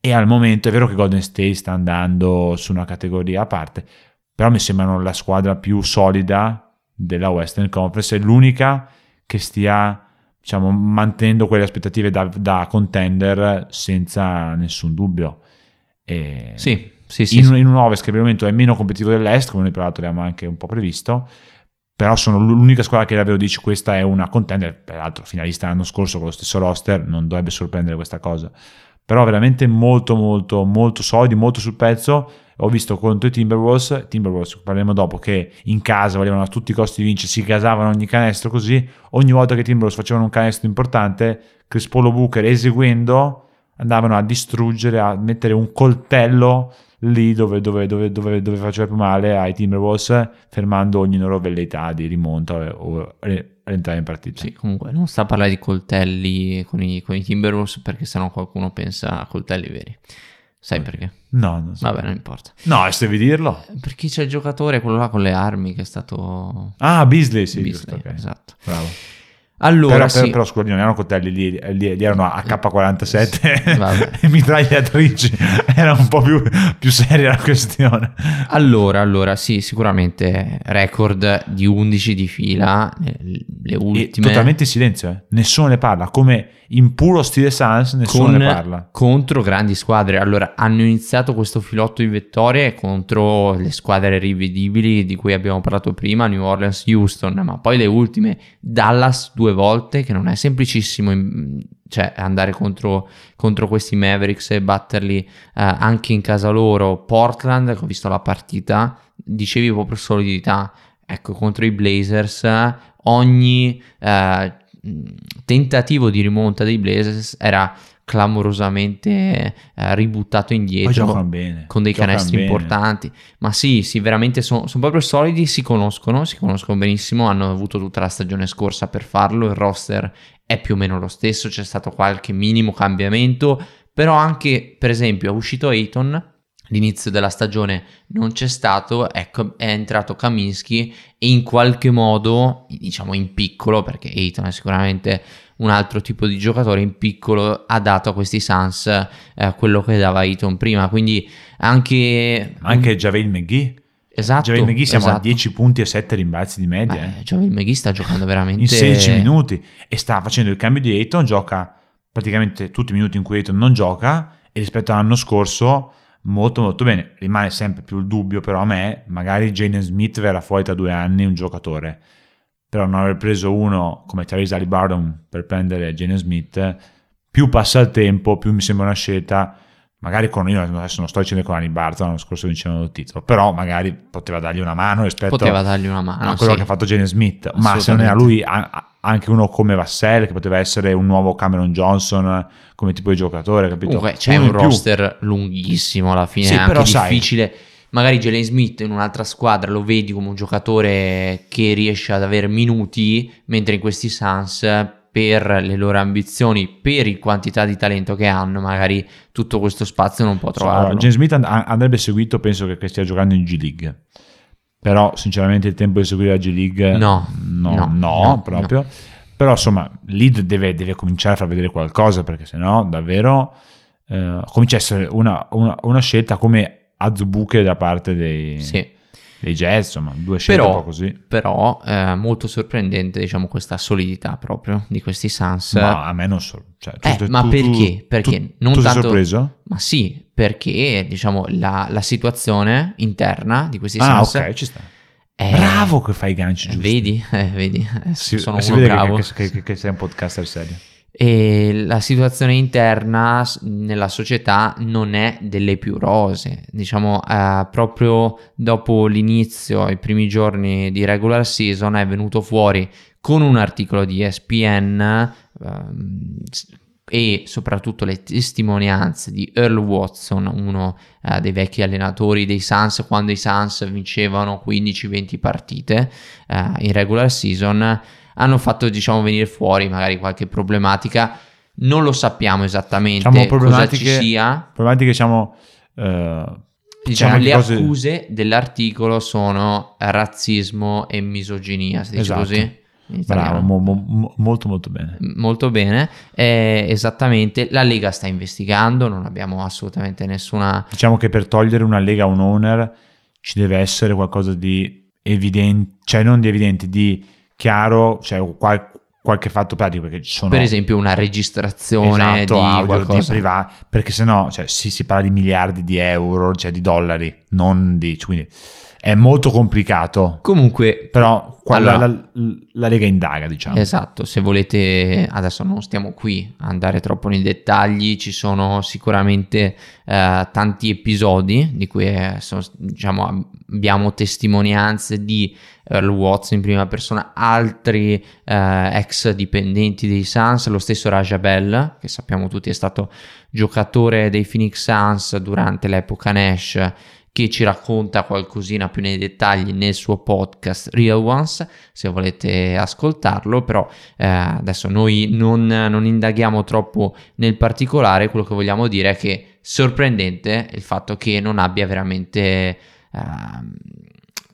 e al momento è vero che Golden State sta andando su una categoria a parte, però mi sembrano la squadra più solida della Western Conference, è l'unica che stia diciamo, mantenendo quelle aspettative da, da contender senza nessun dubbio. E Sì, sì, sì. in, sì. in un Ovest che per il momento è meno competitivo dell'Est, come noi tra l'altro abbiamo anche un po' previsto, però sono l'unica squadra che davvero dici questa è una contender, peraltro finalista l'anno scorso con lo stesso roster, non dovrebbe sorprendere questa cosa. Però veramente molto molto molto solidi, molto sul pezzo. Ho visto contro i Timberwolves, Timberwolves parleremo dopo, che in casa volevano a tutti i costi vincere, si casavano ogni canestro così, ogni volta che i Timberwolves facevano un canestro importante, Chris Paul Booker eseguendo andavano a distruggere, a mettere un coltello lì dove, dove, dove, dove, dove faceva più male ai Timberwolves, fermando ogni loro velleità di rimonta o, o re- rientrare in partita. Sì, comunque non sta a parlare di coltelli con i, con i Timberwolves perché sennò qualcuno pensa a coltelli veri. Sai perché? No, non so. Vabbè, non importa. No, e se devi dirlo. Perché c'è il giocatore, quello là con le armi, che è stato... Ah, Beasley, sì, Beasley, giusto, ok. esatto. Bravo. Allora, però, sì. però, scusa, non erano coltelli lì, lì, lì erano AK-47 Vabbè. *laughs* e mitragliatrici. Era un po' più, più seria la questione. Allora, allora, sì, sicuramente record di 11 di fila, eh, le E ultime... totalmente in silenzio, eh. nessuno ne parla. Come in puro stile Sans, nessuno con- ne parla. contro grandi squadre. Allora, hanno iniziato questo filotto di vittorie contro le squadre rivedibili di cui abbiamo parlato prima, New Orleans, Houston, ma poi le ultime, Dallas due volte, che non è semplicissimo in- cioè, andare contro, contro questi Mavericks e batterli eh, anche in casa loro. Portland, ho visto la partita, dicevi proprio solidità. Ecco, contro i Blazers, ogni eh, tentativo di rimonta dei Blazers era clamorosamente eh, ributtato indietro bene. con dei canestri bene. importanti. Ma sì, sì, veramente sono proprio solidi, si conoscono, si conoscono benissimo, hanno avuto tutta la stagione scorsa per farlo, il roster è più o meno lo stesso, c'è stato qualche minimo cambiamento, però anche, per esempio, è uscito Ayton, l'inizio della stagione non c'è stato, ecco, è entrato Kaminsky e in qualche modo, diciamo in piccolo, perché Ayton è sicuramente un altro tipo di giocatore in piccolo ha dato a questi Suns eh, quello che dava Ayton prima quindi anche Anche Javel McGee. esatto Javel McGee siamo a esatto. 10 punti e 7 rimbalzi di media. Eh. Javel McGee sta giocando *laughs* veramente in 16 minuti e sta facendo il cambio di Ayton, gioca praticamente tutti i minuti in cui Ayton non gioca e rispetto all'anno scorso molto molto bene. Rimane sempre più il dubbio però a me, magari Jalen Smith verrà fuori tra due anni un giocatore, però non aver preso uno come Therese Halliburton per prendere Jalen Smith, più passa il tempo, più mi sembra una scelta magari con io adesso non sto dicendo con Halliburton l'anno scorso vincevano il titolo però magari poteva dargli una mano rispetto poteva dargli una mano a quello sì. che ha fatto Jalen Smith ma se non era lui anche uno come Vassell che poteva essere un nuovo Cameron Johnson come tipo di giocatore capito? comunque c'è Uno un in più. roster lunghissimo alla fine Sì, è anche però sai- difficile magari Jalen Smith in un'altra squadra lo vedi come un giocatore che riesce ad avere minuti mentre in questi Suns per le loro ambizioni per il quantità di talento che hanno magari tutto questo spazio non può Allora, trovarlo. James Smith and- andrebbe seguito penso che stia giocando in G League però sinceramente il tempo di seguire la G League No, no, no, no, no, proprio. Però insomma lì deve, deve cominciare a far vedere qualcosa perché sennò davvero eh, comincia a essere una, una- una scelta come Azubuche da parte dei, sì. dei Jazz insomma due scelte un però, po' così. però eh, molto sorprendente diciamo questa solidità proprio di questi Suns. Ma a me non so cioè, Eh, tu- ma tu- perché? tu- Perché tu- non tu tanto- sorpreso? Ma sì, perché diciamo la, la situazione interna di questi ah Suns ok ci sta. è- bravo che fai i ganci eh, giusti. Vedi, *laughs* eh, vedi, eh, si, sono si uno bravo. che, che- che sei un podcaster serio E la situazione interna nella società non è delle più rose. Diciamo, eh, proprio dopo l'inizio, i primi giorni di regular season, è venuto fuori con un articolo di ESPN s- e soprattutto le testimonianze di Earl Watson, uno eh, dei vecchi allenatori dei Suns, quando i Suns vincevano 15-20 partite eh, in regular season hanno fatto diciamo venire fuori magari qualche problematica. Non lo sappiamo esattamente Diciamo, cosa ci sia. problematiche diciamo eh, diciamo, che le cose- accuse dell'articolo sono razzismo e misoginia si dice Esatto. così? Bravo mo- mo- molto molto bene. Molto bene. Eh, esattamente la Lega sta investigando non abbiamo assolutamente nessuna diciamo che per togliere una lega a un owner ci deve essere qualcosa di evidente cioè non di evidente di chiaro cioè qual- qualche fatto pratico perché ci sono per esempio una registrazione esatto, di audio qualcosa. di privato perché sennò cioè, si, si parla di miliardi di euro cioè di dollari non di cioè, quindi è molto complicato. Comunque però Allora- la, la- la lega indaga diciamo. Esatto, se volete, adesso non stiamo qui a andare troppo nei dettagli, ci sono sicuramente eh, tanti episodi di cui eh, sono- diciamo, abbiamo testimonianze di Earl Watts in prima persona, altri eh, ex dipendenti dei Suns, lo stesso Raja Bell, che sappiamo tutti è stato giocatore dei Phoenix Suns durante l'epoca Nash, che ci racconta qualcosina più nei dettagli nel suo podcast Real Ones, se volete ascoltarlo, però eh, adesso noi non, non indaghiamo troppo nel particolare, quello che vogliamo dire è che sorprendente il fatto che non abbia veramente ehm,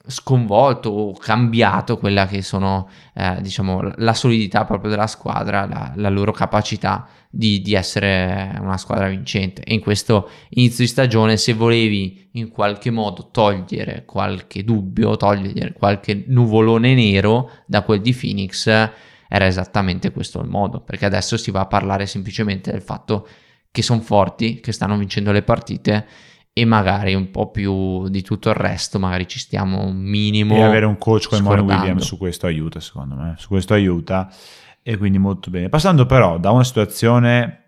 sconvolto o cambiato quella che sono eh, diciamo la solidità proprio della squadra la, la loro capacità di, di essere una squadra vincente e in questo inizio di stagione se volevi in qualche modo togliere qualche dubbio togliere qualche nuvolone nero da quel di Phoenix era esattamente questo il modo perché adesso si va a parlare semplicemente del fatto che sono forti che stanno vincendo le partite e magari un po' più di tutto il resto, magari ci stiamo un minimo. e avere un coach come scordando. Williams su questo aiuta secondo me su questo aiuta e quindi molto bene passando però da una situazione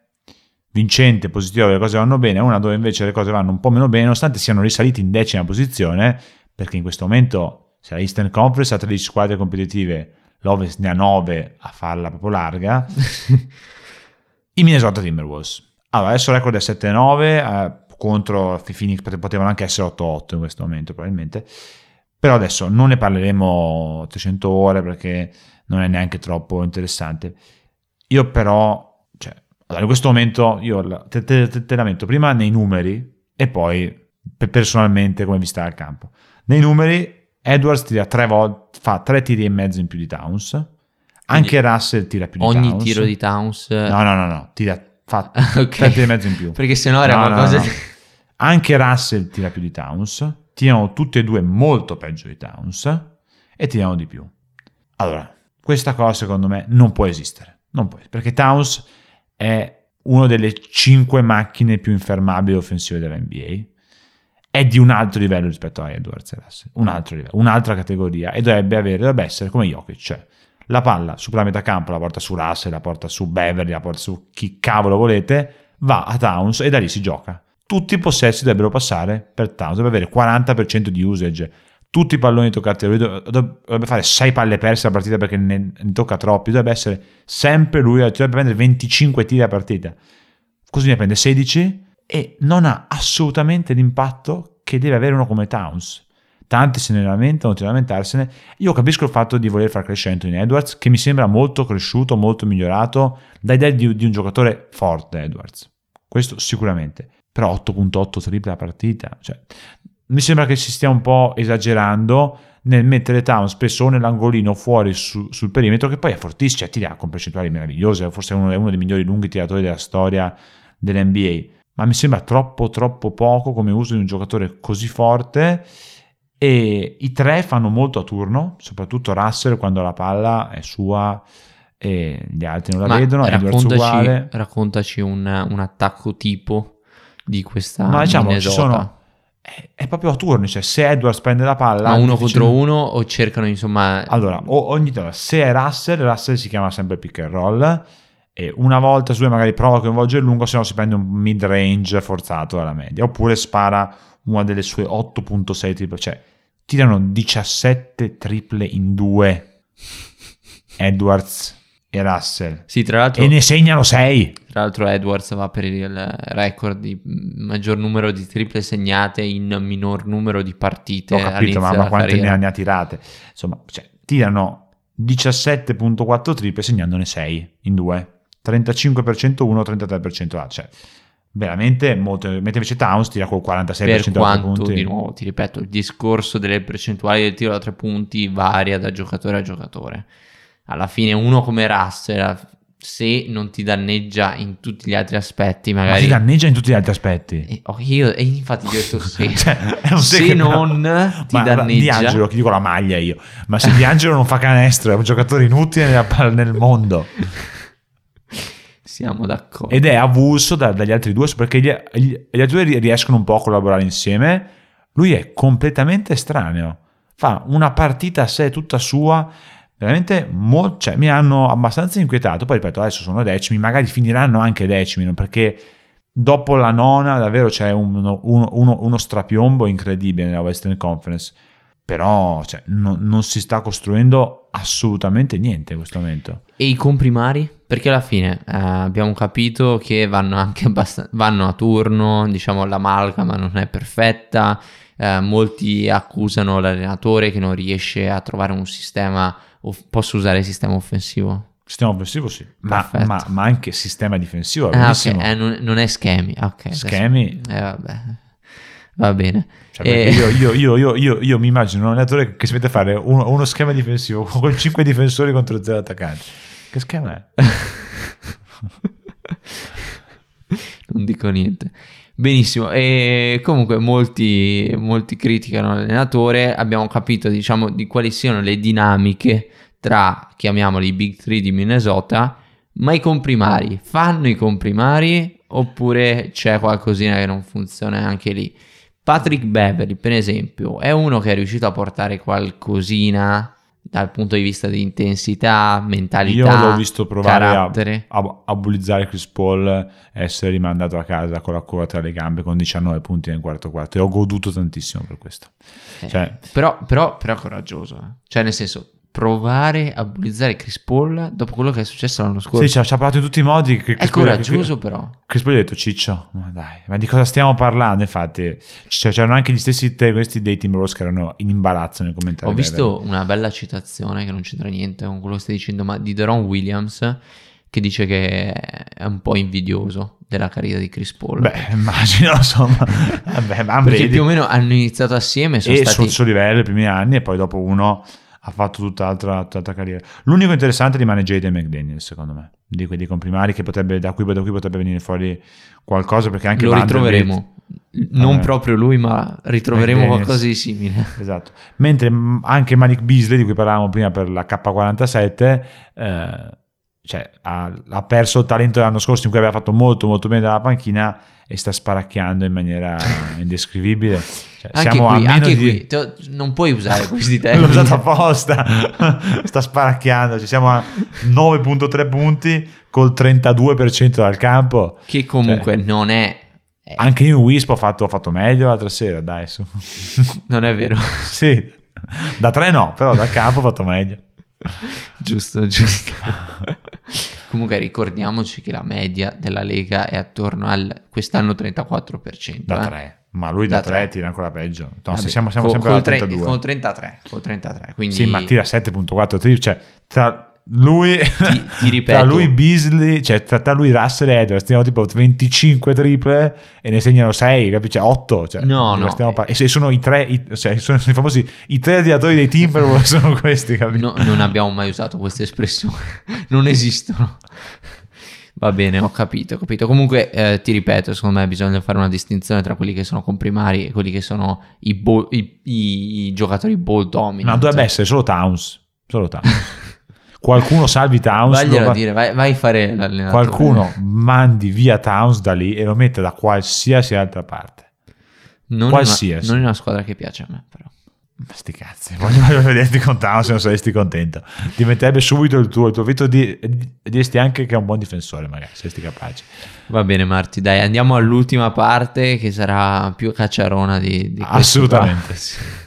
vincente, positiva, dove le cose vanno bene, a una dove invece le cose vanno un po' meno bene, nonostante siano risaliti in decima posizione, perché in questo momento se la Eastern Conference ha 13 squadre competitive, l'Ovest ne ha 9 a farla proprio larga, *laughs* i Minnesota Timberwolves. Allora, adesso il record è 7-9 eh, contro i Phoenix, potevano anche essere 8-8 in questo momento probabilmente, però adesso non ne parleremo 300 ore perché non è neanche troppo interessante. Io però, cioè, allora, in questo momento io te, te, te, te la metto prima nei numeri e poi personalmente come vi sta al campo. Nei numeri Edwards tira tre volte, fa tre tiri e mezzo in più di Towns. Anche Quindi Russell tira più di ogni Towns. Ogni tiro di Towns. No, no, no, no. Tira, fa *laughs* okay. tre tiri e mezzo in più. Perché sennò era no, qualcosa no, no. *laughs* Anche Russell tira più di Towns. Tirano tutti e due molto peggio di Towns. E tirano di più. Allora, questa cosa secondo me non può esistere. Non può, perché Towns è una delle cinque macchine più infermabili offensive della NBA è di un altro livello rispetto a Edwards e Russell, un altro livello, un'altra categoria e dovrebbe avere, dovrebbe essere come Jokic, cioè la palla su la metà campo la porta su Russell, la porta su Beverly, la porta su chi cavolo volete, va a Towns e da lì si gioca. Tutti i possessi dovrebbero passare per Towns, dovrebbe avere 40% di usage, tutti i palloni toccati lui, dovrebbe fare 6 palle perse a partita perché ne, ne tocca troppi, dovrebbe essere sempre lui, dovrebbe prendere 25 tiri a partita, così ne prende 16 e non ha assolutamente l'impatto che deve avere uno come Towns. Tanti se ne lamentano, continuano a lamentarsene. Io capisco il fatto di voler far crescere Anthony Edwards, che mi sembra molto cresciuto, molto migliorato, da idea di, di un giocatore forte Edwards. Questo sicuramente. Però 8.8 triple a partita. Cioè, mi sembra che si stia un po' esagerando nel mettere Towns spesso nell'angolino fuori su, sul perimetro, che poi è fortissimo, cioè tira con percentuali meravigliose, forse è uno, è uno dei migliori lunghi tiratori della storia dell'NBA ma mi sembra troppo troppo poco come uso di un giocatore così forte e i tre fanno molto a turno, soprattutto Russell quando la palla è sua e gli altri non la ma vedono, raccontaci, uguale. raccontaci un, un, attacco tipo di questa Ma diciamo, Minnesota. ci sono è, proprio a turni, cioè se Edwards prende la palla... Ma uno contro uno o cercano insomma... Allora, ogni volta, se è Russell, Russell si chiama sempre pick and roll, e una volta su due magari prova a coinvolgere il lungo, se no si prende un mid range forzato dalla media, oppure spara una delle sue 8.6 triple, cioè tirano 17 triple in due. Edwards e Russell. Sì, tra l'altro, e ne segnano 6. Tra l'altro Edwards va per il record di maggior numero di triple segnate in minor numero di partite. Ho capito, ma, ma quante ne ha tirate? Insomma, cioè, tirano 17.4 triple segnandone 6 in due. 35% uno, 33% A, cioè veramente molto, mentre invece Towns tira col 46% per quanto, punti. di nuovo ti ripeto il discorso delle percentuali del tiro da tre punti varia da giocatore a giocatore alla fine uno come Russell se non ti danneggia in tutti gli altri aspetti magari Ma ti danneggia in tutti gli altri aspetti e, oh, io, e infatti ti ho detto *laughs* sì cioè, se non però... ti ma danneggia Di Angelo, ti dico la maglia io ma se Di Angelo non fa canestro è un giocatore inutile nel mondo siamo d'accordo. Ed è avulso da, dagli altri due perché gli, gli, gli, altri due riescono un po' a collaborare insieme. Lui è completamente estraneo. Fa una partita a sé tutta sua. Veramente mo- cioè, mi hanno abbastanza inquietato. Poi ripeto, adesso sono decimi, magari finiranno anche decimi, perché dopo la nona davvero c'è uno, uno, uno, uno strapiombo incredibile nella Western Conference però cioè, no, non si sta costruendo assolutamente niente in questo momento. E i comprimari? Perché alla fine eh, abbiamo capito che vanno anche abbast- vanno a turno, diciamo l'amalgama non è perfetta, eh, molti accusano l'allenatore che non riesce a trovare un sistema, posso usare il sistema offensivo? Sistema offensivo sì, ma, ma, ma, anche sistema difensivo. Ah, okay. eh, non, non, è schemi. Okay, schemi. Adesso, eh, vabbè. Va bene. Cioè, e... io, io, io, io, mi immagino un allenatore che si mette a fare uno, uno schema difensivo *laughs* con 5 difensori contro 0 attaccanti. Che schema è? *laughs* non dico niente. Benissimo, e comunque molti, molti criticano l'allenatore, abbiamo capito diciamo di quali siano le dinamiche tra, chiamiamoli, i big three di Minnesota, ma i comprimari, fanno i comprimari oppure c'è qualcosina che non funziona anche lì? Patrick Beverly, per esempio, è uno che è riuscito a portare qualcosina dal punto di vista di intensità, mentalità, Io l'ho visto provare carattere. a, a, a bullizzare Chris Paul, essere rimandato a casa con la coda tra le gambe con 19 punti nel quarto quarto e ho goduto tantissimo per questo. Eh, cioè, però, però, però coraggioso, eh. cioè nel senso provare a bullizzare Chris Paul dopo quello che è successo l'anno scorso. Sì, ci ha, ci ha parlato in tutti i modi. è Chris Paul- coraggioso però. Chris Paul ha detto Ciccio, ma dai, ma di cosa stiamo parlando? Infatti, cioè, c'erano anche gli stessi terroristi dei Timberwolves che erano in imbarazzo nel commentare. Ho visto una bella citazione che non c'entra niente con quello che stai dicendo, ma di Deron Williams che dice che è un po' invidioso della carriera di Chris Paul. Beh, *laughs* immagino, insomma. Vabbè, ma perché più o meno hanno iniziato assieme, sono e stati sul suo livello i primi anni e poi dopo uno ha fatto tutt'altra, tutt'altra carriera. L'unico interessante rimane Jaden McDaniel, secondo me, di quelli comprimari che potrebbe, da, qui, da qui potrebbe venire fuori qualcosa perché anche lo ritroveremo. Non Eh. proprio lui, ma ritroveremo McDaniels. qualcosa di simile. *laughs* Esatto. Mentre anche Malik Beasley, di cui parlavamo prima per la K47, eh, cioè, ha, ha perso il talento dell'anno scorso in cui aveva fatto molto molto bene dalla panchina e sta sparacchiando in maniera *laughs* indescrivibile. Cioè, Anche siamo a qui, meno anche di... qui non puoi usare *laughs* questi L'ho termini. usato apposta, *laughs* sta sparacchiando. Ci siamo a 9.3 punti col 32% dal campo. Che comunque Cioè, non è... eh, Anche in Wisp ho fatto, ho fatto meglio l'altra sera, dai su. non è vero. sì, da 3 no, però dal campo ho fatto meglio. giusto, giusto. Comunque ricordiamoci che la media della Lega è attorno al quest'anno 34%. Da eh. 3. Ma lui da Da 3 tre. tira ancora peggio. No, Vabbè, se siamo, siamo co- sempre tre- 32. Con 33, col 33. Quindi Sì, ma tira 7.4 tri- cioè tra lui Ti- ti *laughs* ripeto. tra lui Beasley, cioè tra, tra lui Russell e Edwards stiamo tipo 25 triple e ne segnano 6, capisci? Cioè 8, cioè, No, cosa no. stiamo par- e se sono i tre i, cioè, sono i famosi i tre tiratori dei Timberwolves *laughs* sono questi, capisci? No, non abbiamo mai usato queste espressioni, *laughs* non esistono. Va bene, ho capito, ho capito. Comunque, eh, ti ripeto, secondo me bisogna fare una distinzione tra quelli che sono comprimari e quelli che sono i, bo- i- i- i giocatori ball dominant. No, dovrebbe essere solo Towns, solo Towns. Qualcuno salvi Towns, Vaglielo va- dire, vai, vai a fare l'allenatore. qualcuno mandi via Towns da lì e lo mette da qualsiasi altra parte. non, qualsiasi. Una, non è una squadra che piace a me, però. Ma sti cazzi, voglio voglio vederti con Towns se non saresti contento. Ti metterebbe subito il tuo, il tuo vetro di, di- diresti anche che è un buon difensore, magari, se saresti capace. Va bene, Marti, dai, andiamo all'ultima parte che sarà più cacciarona di, di Assolutamente. qua.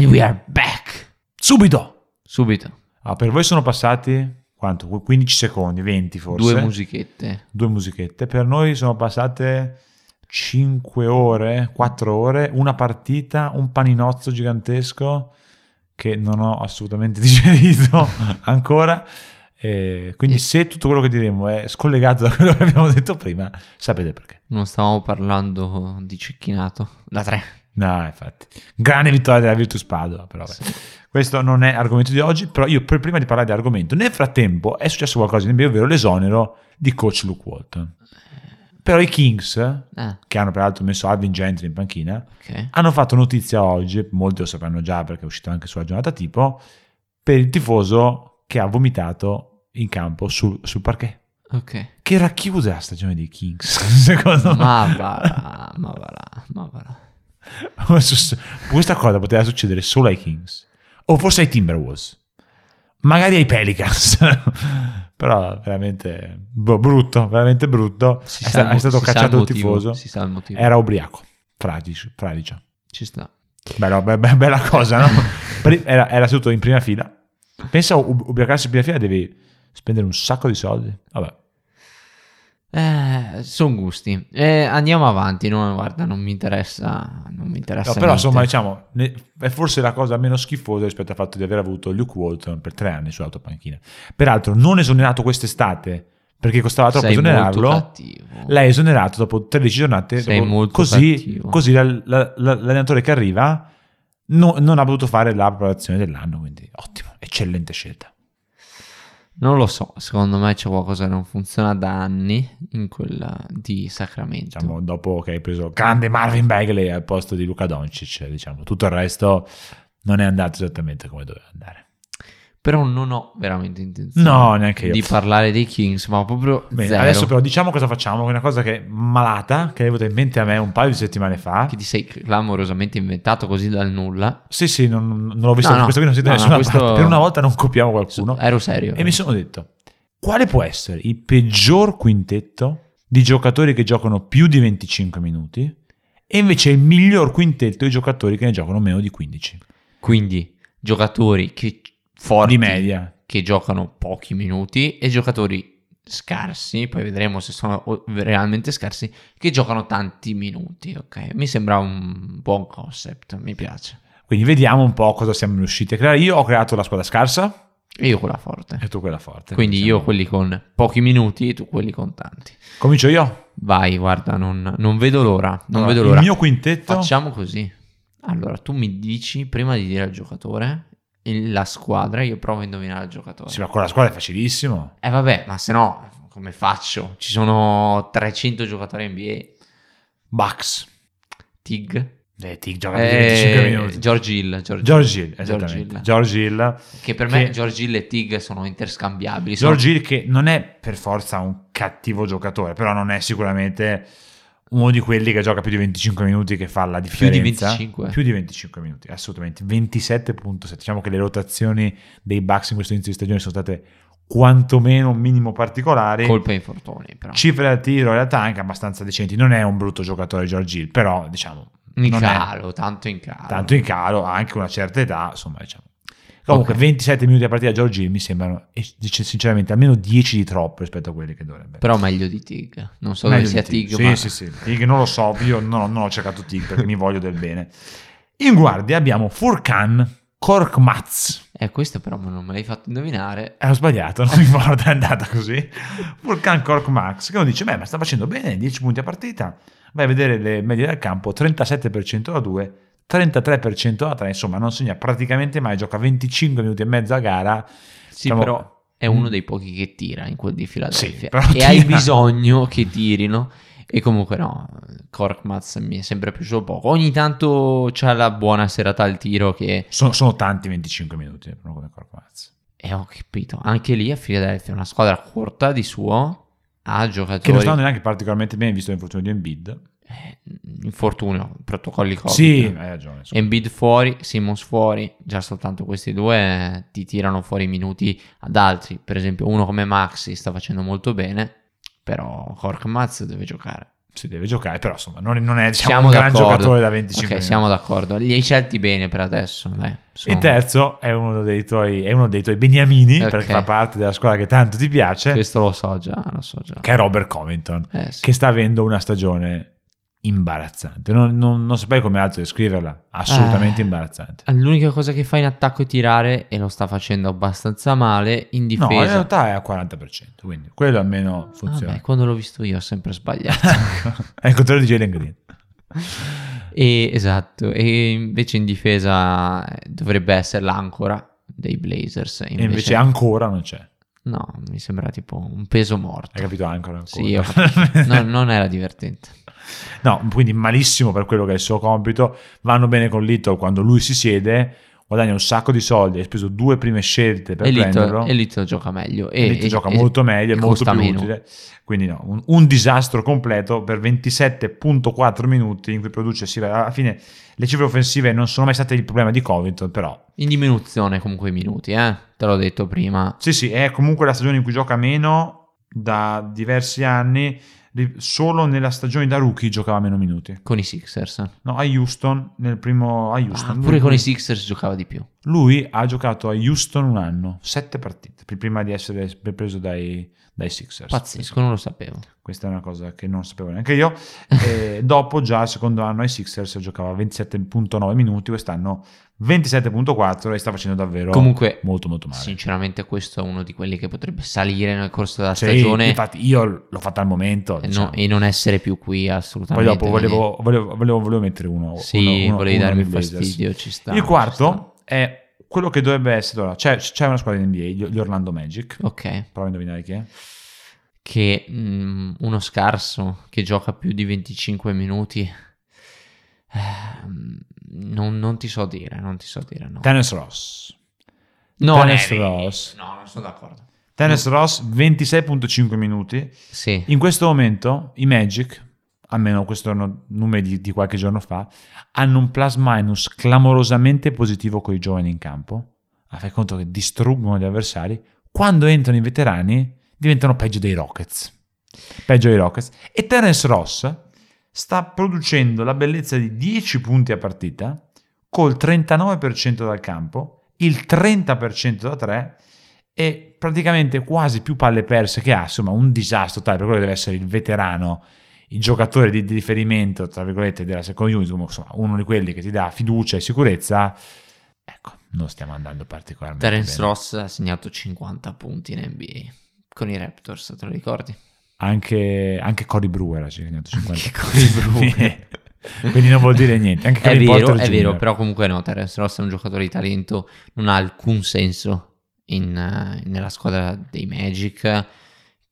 And we are back. Subito! Subito. Ah, per voi sono passati quanto? 15 secondi, 20 forse. Due musichette. Due musichette. Per noi sono passate 5 ore, 4 ore, una partita, un paninozzo gigantesco che non ho assolutamente *laughs* digerito ancora. E quindi se tutto quello che diremo è scollegato da quello che abbiamo detto prima, sapete perché. Non stavamo parlando di cecchinato. Da tre. No, infatti. Grande vittoria della Virtus Padova, però vabbè. Questo non è argomento di oggi, però io prima di parlare di argomento, nel frattempo è successo qualcosa di NBA, ovvero l'esonero di coach Luke Walton. Però i Kings, Ah, che hanno peraltro messo Alvin Gentry in panchina, ok. hanno fatto notizia oggi, molti lo sapranno già perché è uscito anche sulla giornata tipo, per il tifoso che ha vomitato in campo sul, sul parquet. Ok. Che racchiude la stagione dei Kings, *laughs* secondo me. Ma va ma va ma va. Questa cosa poteva succedere solo ai Kings, o forse ai Timberwolves, magari ai Pelicans. *laughs* Però veramente boh, brutto, veramente brutto. Si è, sta- il è stato mo- cacciato il motivo, tifoso. Si sa il motivo. Era ubriaco, fradicio. fradicio. Ci sta. Bello, be- be- bella cosa, no? *laughs* Era, era seduto in prima fila. Pensa ub- ubriacarsi in prima fila, devi spendere un sacco di soldi. Vabbè. Eh, sono gusti. Eh, andiamo avanti. No, guarda, non mi interessa. Non mi interessa. No, però niente. insomma, diciamo, è forse la cosa meno schifosa rispetto al fatto di aver avuto Luke Walton per tre anni sull'autopanchina. Peraltro, non esonerato quest'estate perché costava troppo Sei esonerarlo. L'hai esonerato dopo 13 giornate. Dopo- così, così la- la- la- l'allenatore che arriva no- non ha potuto fare la preparazione dell'anno. Quindi, ottimo, eccellente scelta. Non lo so. Secondo me c'è qualcosa che non funziona da anni in quella di Sacramento. Diciamo, dopo che hai preso grande Marvin Bagley al posto di Luca Doncic, diciamo, tutto il resto non è andato esattamente come doveva andare. Però non ho veramente intenzione No, neanche io. di parlare dei Kings, ma proprio Bene, zero. adesso però diciamo cosa facciamo, una cosa che è malata, che è venuta in mente a me un paio di settimane fa. Che ti sei clamorosamente inventato così dal nulla. Sì, sì, non, non l'ho visto, No, no, questo qui non si da no, no, questo-. Per una volta non copiamo qualcuno. Ero serio. E mi sono detto, quale può essere il peggior quintetto di giocatori che giocano più di 25 minuti e invece il miglior quintetto di giocatori che ne giocano meno di 15? Quindi giocatori che forti Di media. che giocano pochi minuti e giocatori scarsi, poi vedremo se sono realmente scarsi, che giocano tanti minuti, ok? Mi sembra un buon concept, mi piace. Quindi vediamo un po' cosa siamo riusciti a creare. Io ho creato la squadra scarsa E io quella forte. e tu quella forte. Quindi Siamo- io quelli con pochi minuti e tu quelli con tanti. Comincio io. Vai, guarda, non, non vedo l'ora. Non Allora, vedo il l'ora. mio quintetto Facciamo così. Allora, tu mi dici prima di dire al giocatore il- la squadra, io provo a indovinare il giocatore. Sì, ma con la squadra è facilissimo. Eh vabbè, ma se no, come faccio? Ci sono 300 giocatori NBA. Bucks. Tig. Eh, ti gioca di 25 Eh, minuti. George Hill. George, George Hill, George esattamente. Hill. George Hill. Che per me che- George Hill e Tig sono interscambiabili. Sono- George Hill che non è per forza un cattivo giocatore, però non è sicuramente uno di quelli che gioca più di 25 minuti che fa la di differenza. 25? Più di 25 minuti, assolutamente. 27.7. Diciamo che le rotazioni dei Bucks in questo inizio di stagione sono state quantomeno minimo particolari. Colpa infortuni, però. Cifre da tiro in realtà anche abbastanza decenti. Non è un brutto giocatore George Hill, però diciamo... in non è calo, tanto in calo. tanto in calo, anche una certa età, insomma, diciamo. Comunque, Ok. 27 minuti a partita George Hill mi sembrano, e dice sinceramente, almeno 10 di troppo rispetto a quelli che dovrebbe. Però meglio di Tig. Non so Meglio dove sia Tig, Sì, ma... sì, sì. Tig non lo so, io non, non ho cercato Tig perché mi voglio del bene. In guardia abbiamo Furkan Korkmaz. Eh, questo però non me l'hai fatto indovinare. Eh, ho sbagliato, *laughs* non mi ricordo, è andata così. Furkan Korkmaz, che uno dice, beh, ma sta facendo bene, 10 punti a partita. Vai a vedere le medie del campo, 37% da 2, 33% da 3, insomma, non segna praticamente mai, gioca 25 minuti e mezzo a gara. Sì, Diciamo- però è uno dei pochi che tira in quel di Philadelphia. Sì, però e hai bisogno che tirino. E comunque no, Korkmaz mi è sempre piaciuto poco. Ogni tanto c'ha la buona serata al tiro che... Sono, sono tanti 25 minuti, non come Korkmaz. E ho capito, anche lì a Philadelphia è una squadra corta di suo, ha giocatori... Che non stanno neanche particolarmente bene visto l'infortunio di Embiid. Eh, infortunio, protocolli Covid. Sì, hai ragione. insomma. Embiid fuori, Simmons fuori, già soltanto questi due eh, ti tirano fuori minuti ad altri. Per esempio, uno come Maxi sta facendo molto bene, però Korkmaz deve giocare. Si deve giocare, però insomma non, non è diciamo, siamo un gran d'accordo. giocatore da 25 Ok, minuti. siamo d'accordo. Li hai scelti bene per adesso. Dai, Il terzo è uno dei tuoi, è uno dei tuoi beniamini, Ok. perché fa parte della squadra che tanto ti piace, Questo lo so già, lo so già. che è Robert Covington, Eh, sì. che sta avendo una stagione imbarazzante. Non, non, non saprei come altro descriverla, assolutamente Eh. imbarazzante. L'unica cosa che fa in attacco è tirare e lo sta facendo abbastanza male. In No, in difesa, realtà è al 40%, quindi quello almeno funziona. Vabbè, quando l'ho visto io ho sempre sbagliato. *laughs* è il contrario di Jalen Green. E, esatto, e invece in difesa eh, dovrebbe essere l'ancora dei Blazers. E invece ancora non c'è. No, mi sembra tipo un peso morto. Hai capito ancora? ancora. Sì, capito. *laughs* No, non era divertente. No, quindi malissimo per quello che è il suo compito. Vanno bene con Little quando lui si siede, guadagna un sacco di soldi, hai speso due prime scelte per E prenderlo. E Little gioca meglio. E, Little gioca molto meglio, è molto più meno. utile. Quindi no, un, un disastro completo per 27.4 minuti in cui produce sì, alla fine le cifre offensive non sono mai state il problema di Covington, però In diminuzione comunque i minuti, eh? Te l'ho detto prima. sì sì, è comunque la stagione in cui gioca meno da diversi anni, solo nella stagione da rookie giocava meno minuti. Con i Sixers. No, a Houston, nel primo a Ah, Houston. pure lui- con i Sixers giocava di più. Lui ha giocato a Houston un anno, sette partite, prima di essere preso dai, dai Sixers. Pazzesco, non lo sapevo. Questa è una cosa che non sapevo neanche io. *laughs* Dopo, già il secondo anno ai Sixers giocava 27.9 minuti, quest'anno 27.4 e sta facendo davvero Comunque, molto molto male. Sinceramente, questo è uno di quelli che potrebbe salire nel corso della Sì, stagione infatti io l'ho fatta al momento. e, no- diciamo. e non essere più qui Poi assolutamente. dopo volevo, volevo, volevo- volevo mettere uno. Sì, uno- volevi uno darmi fastidio, ci sta. Il ci sta. quarto è quello che dovrebbe essere. Allora, c'è, c'è una squadra in NBA, gli Orlando Magic. Ok, Prova a indovinare chi è. che mm, uno scarso che gioca più di 25 minuti. ehm, non, non ti so dire, non ti so dire. No, Tennis Ross. no, Dennis eh, Ross. no non sono d'accordo. Tennis Ross, 26.5 minuti. Sì, In questo momento i Magic, almeno questi sono numeri di, di qualche giorno fa, hanno un plus minus clamorosamente positivo con i giovani in campo. Ah, fai conto che distruggono gli avversari. Quando entrano i veterani diventano peggio dei Rockets. Peggio dei Rockets. E Terence Ross sta producendo la bellezza di 10 punti a partita col 39% dal campo, il 30% da 3 e praticamente quasi più palle perse che ha, insomma un disastro tale per quello che deve essere il veterano, il giocatore di, di riferimento, tra virgolette, della second unit, insomma, uno di quelli che ti dà fiducia e sicurezza, ecco, non stiamo andando particolarmente Terence bene. Ross ha segnato 50 punti in NBA con i Raptors, te lo ricordi? Anche, anche Cory Brewer ha segnato 50 Anche Cory Brewer. *laughs* Quindi non vuol dire niente. Anche È vero, è vero, però comunque no, Terence Ross è un giocatore di talento, non ha alcun senso in, eh, nella squadra dei Magic,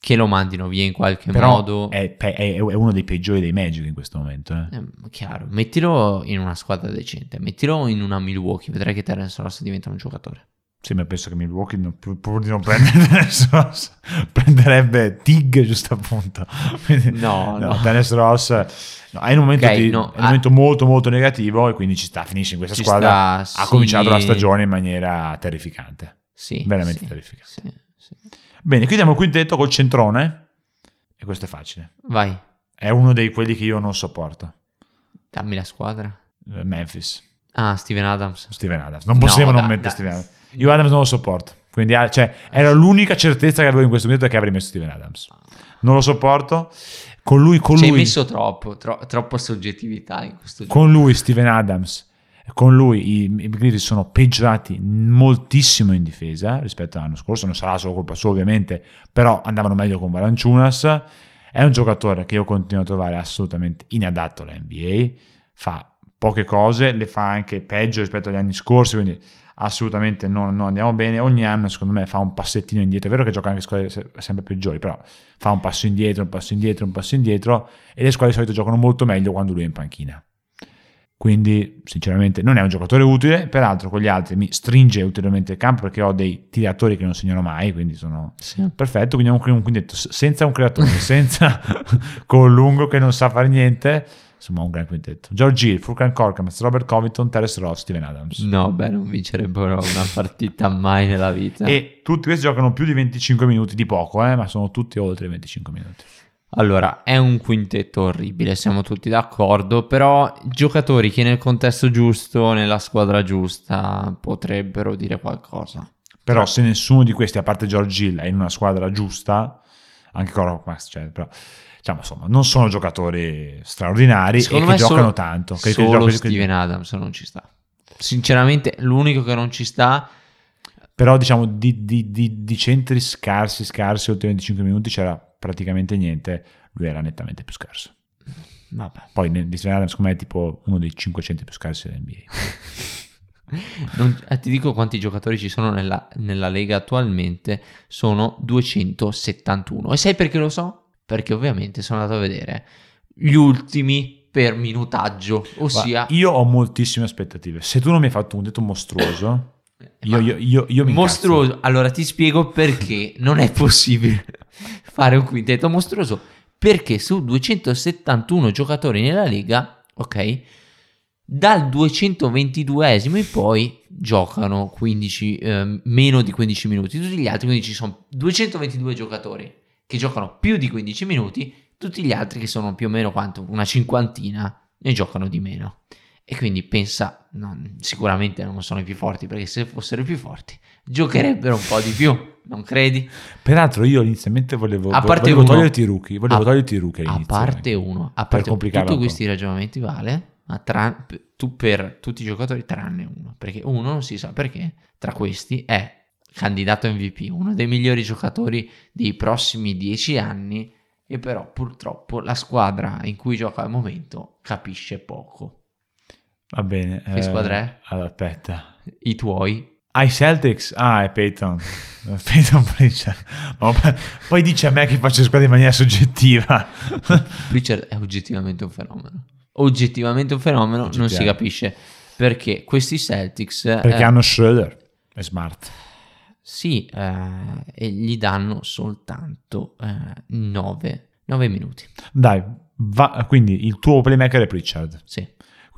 che lo mandino via in qualche Però modo. è, pe- è uno dei peggiori dei Magic in questo momento. eh. Eh, chiaro, mettilo in una squadra decente, mettilo in una Milwaukee, vedrai che Terence Ross diventa un giocatore. Sì, ma penso che Milwaukee, non- pur, di non prendere *laughs* Dennis Ross, prenderebbe Tig giusto appunto. Quindi, No, no. Dennis Ross no, è un momento, Ok, di- no, è un momento molto molto negativo e quindi ci sta, finisce in questa squadra. sta, ha sì. cominciato la stagione in maniera terrificante. Sì, Veramente sì, terrificante. sì. Bene, chiudiamo il quintetto col centrone e questo è facile. Vai, È uno dei quelli che io non sopporto. dammi la squadra. Memphis. Ah, Steven Adams. Steven Adams. Non possiamo No, non dai, mettere dai. Steven Adams. Io Adams non lo sopporto. Quindi, ah, cioè, era l'unica certezza che avevo in questo momento che avrei messo Steven Adams. Non lo sopporto. Con lui, con Ci hai messo troppo, tro- troppa soggettività in questo gioco. con lui Steven Adams, con lui i, i Grizzlies sono peggiorati moltissimo in difesa rispetto all'anno scorso. Non sarà solo colpa sua, ovviamente, però andavano meglio con Valanciunas. È un giocatore che io continuo a trovare assolutamente inadatto alla NBA. Fa poche cose, le fa anche peggio rispetto agli anni scorsi, quindi assolutamente non, non andiamo bene. Ogni anno, secondo me, fa un passettino indietro. È vero che gioca anche squadre se- sempre peggiori, però fa un passo indietro, un passo indietro, un passo indietro. E le squadre di solito giocano molto meglio quando lui è in panchina. Quindi, sinceramente, non è un giocatore utile. Peraltro, con gli altri mi stringe ulteriormente il campo perché ho dei tiratori che non segnano mai. Quindi sono Sì. perfetto. Quindi abbiamo un quintetto senza un creatore, *laughs* senza *laughs* con lungo che non sa fare niente. Insomma, un gran quintetto. George Hill, Furkan Korkmaz, Robert Covington, Terence Ross, Steven Adams. No, beh, non vincerebbero una partita mai nella vita. E tutti questi giocano più di 25 minuti, di poco, eh, ma sono tutti oltre i 25 minuti. Allora, è un quintetto orribile, siamo tutti d'accordo, però giocatori che nel contesto giusto, nella squadra giusta, potrebbero dire qualcosa. Però se nessuno di questi, a parte George Hill, è in una squadra giusta, anche Korkmaz, cioè, però, diciamo, insomma, non sono giocatori straordinari Secondo e che giocano solo- tanto. Che, che Solo che- Steven Adams non ci sta. Sinceramente, l'unico che non ci sta Però diciamo di, di- di- di centri scarsi, scarsi, oltre i 25 minuti c'era praticamente niente, lui era nettamente più scarso. Vabbè. Poi Steven Adams come è tipo uno dei 500 più scarsi dell'NBA. *laughs* Non- eh, ti dico quanti giocatori ci sono nella, nella Lega attualmente, sono 271. E sai perché lo so? Perché ovviamente sono andato a vedere gli ultimi per minutaggio, ossia... Guarda, io ho moltissime aspettative. Se tu non mi hai fatto un detto mostruoso, io, io, io, io mi mostruoso. incazzo. Allora ti spiego perché non è possibile *laughs* fare un quintetto mostruoso. Perché su 271 giocatori nella Lega, ok, dal 222esimo in poi giocano 15, eh, meno di 15 minuti. Tutti gli altri, quindi ci sono 222 giocatori che giocano più di 15 minuti, tutti gli altri che sono più o meno quanto? Una cinquantina ne giocano di meno. E quindi pensa, non- sicuramente non sono i più forti, perché se fossero i più forti giocherebbero un po' di più, non credi? Peraltro io inizialmente volevo, A parte volevo uno- toglierti i rookie, volevo a- toglierti i rookie A parte eh. uno, a Per parte complicarla tutti questi ragionamenti vale, ma tra- tu per tutti i giocatori tranne uno, perché uno non si sa perché, tra questi è candidato MVP, uno dei migliori giocatori dei prossimi dieci anni e però purtroppo la squadra in cui gioca al momento capisce poco. Va bene. Che squadra è? allora, Aspetta. I tuoi Ah, i Celtics? Ah, è Peyton. *laughs* *laughs* Peyton Pritchard. Ma poi- dice a me che faccio squadra in maniera soggettiva. *laughs* Pritchard è oggettivamente un fenomeno. Oggettivamente un fenomeno, non si capisce perché questi Celtics Perché eh, hanno Schroeder. È smart. Sì, eh, e gli danno soltanto 9 minuti. Dai, va- quindi il tuo playmaker è Pritchard. Sì.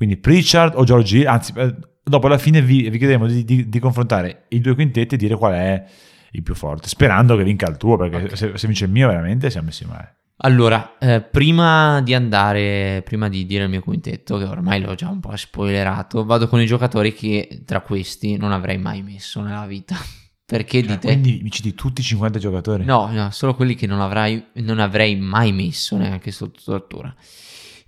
Quindi Pritchard o George Hill, anzi, eh, dopo alla fine vi, vi chiederemo di, di- di confrontare i due quintetti e dire qual è il più forte, sperando che vinca il tuo, perché se, se vince il mio veramente siamo messi male. Allora, eh, prima di andare, prima di dire il mio quintetto, che ormai l'ho già un po' spoilerato, vado con i giocatori che tra questi non avrei mai messo nella vita. *laughs* Perché Cioè, dite? quindi mi citi tutti i 50 giocatori? No, no, solo quelli che non, avrai- non avrei mai messo neanche sotto tortura.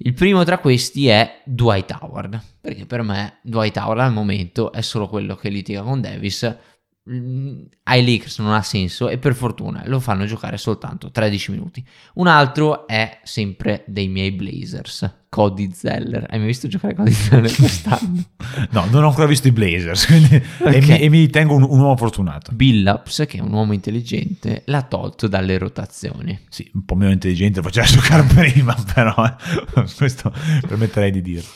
Il primo tra questi è Dwight Howard, perché per me Dwight Howard al momento è solo quello che litiga con Davis. Mm, Ai Lakers non ha senso e per fortuna lo fanno giocare soltanto 13 minuti. Un altro è sempre dei miei Blazers, Cody Zeller. Hai mai visto giocare Cody Zeller quest'anno? No, non ho ancora visto i Blazers, quindi, e, mi, e mi ritengo un, un uomo fortunato. Billups, che è un uomo intelligente, l'ha tolto dalle rotazioni. Sì, un po' meno intelligente, lo faceva *laughs* giocare prima, però eh, questo permetterei di dirlo.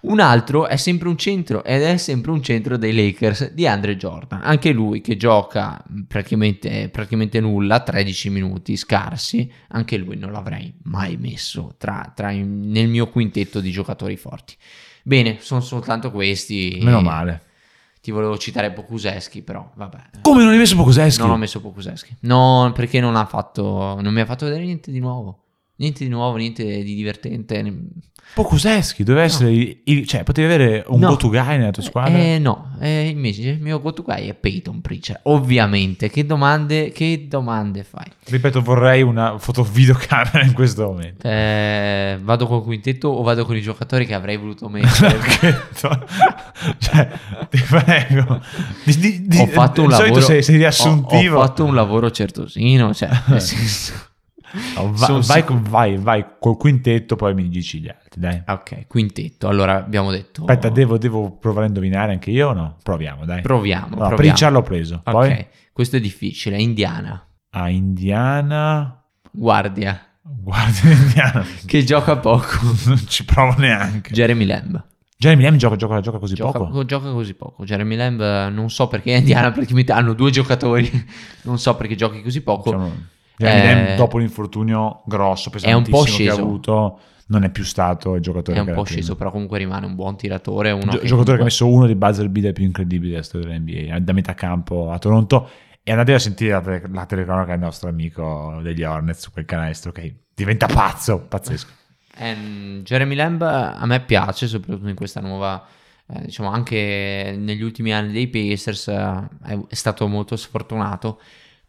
Un altro è sempre un centro ed è sempre un centro dei Lakers di Andre Jordan. Anche lui che gioca praticamente, praticamente nulla, 13 minuti scarsi, anche lui non l'avrei mai messo tra, tra i- nel mio quintetto di giocatori forti. Bene, sono soltanto questi. Meno male. Ti volevo citare Pokuseschi, però vabbè. Come non hai messo Pokuseschi? Non ho messo Pokuseschi. No, perché non ha fatto. Non mi ha fatto vedere niente di nuovo. Niente di nuovo, niente di divertente. Pokuseschi, doveva essere... il- il- cioè, potevi avere un No. go-to guy nella tua squadra? Eh, no, eh, invece il mio go-to guy è Peyton Pritchard. Ovviamente, che domande, che domande fai? Ripeto, vorrei una fotovideocamera in questo momento. Eh, vado col quintetto o vado con i giocatori che avrei voluto *laughs* mettere? *laughs* cioè, ti prego. Di- di- di- ho fatto un lavoro sei, sei ho- riassuntivo. Ho, fatto un lavoro certosino, cioè, nel *laughs* senso- No, va- vai, sic- con- vai, vai col quintetto, poi mi dici gli altri, dai. Ok, quintetto. Allora abbiamo detto Aspetta, devo, devo provare a indovinare anche io o no? Proviamo, dai. Proviamo, No, proviamo. L'ho preso. Ok, Poi questo è difficile, Indiana. a Indiana. Guardia, Guarda Indiana. *laughs* che gioca poco. *laughs* non ci provo neanche. Jeremy Lamb. Jeremy Lamb gioca, gioca, gioca così Gioca, poco. gioca così poco. Jeremy Lamb eh, non so perché Indiana *laughs* praticamente hanno due giocatori. non so perché giochi così poco. Diciamo, Eh, dopo l'infortunio grosso, pesantissimo che ha sceso. avuto, non è più stato il giocatore È un po' era prima. sceso, però comunque rimane un buon tiratore. Uno Gio- che giocatore che ha comunque- messo uno dei buzzer beater più incredibili della storia dell'NBA da metà campo a Toronto e andate a sentire la, tele- la telecronaca del nostro amico degli Hornets su quel canestro che diventa pazzo, pazzesco. Ehm, Jeremy Lamb a me piace, soprattutto in questa nuova, eh, diciamo anche negli ultimi anni dei Pacers, eh, è stato molto sfortunato,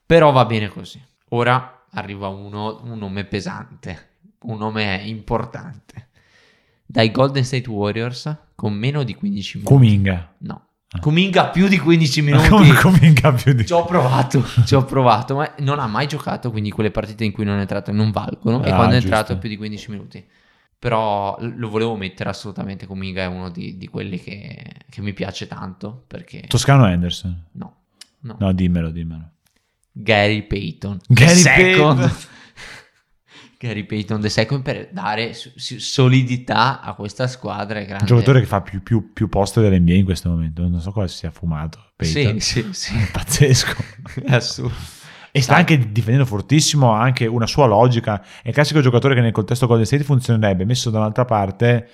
però va bene così. Ora arriva uno, un nome pesante, un nome importante. Dai Golden State Warriors con meno di 15 minuti. Kuminga. No. Kuminga più di 15 *laughs* minuti. Come Kuminga più di Ci ho provato, ci ho provato, ma non ha mai giocato, quindi quelle partite in cui non è entrato non valgono. e Ah, quando è giusto. entrato più di 15 minuti. Però lo volevo mettere assolutamente Cominga, è uno di, di quelli che, che mi piace tanto, perché... Toscano Anderson. No, no. No, dimmelo, dimmelo. Gary Payton. Gary second. Payton. *laughs* Gary Payton The Second per dare solidità a questa squadra. È Un grande. giocatore che fa più, più, più post dell'NBA in questo momento. Non so cosa si sia fumato. Payton. Sì, sì, sì. È *laughs* pazzesco. È *laughs* assurdo. E sta anche difendendo fortissimo, ha anche una sua logica. È il classico giocatore che nel contesto Golden State funzionerebbe, messo da un'altra parte,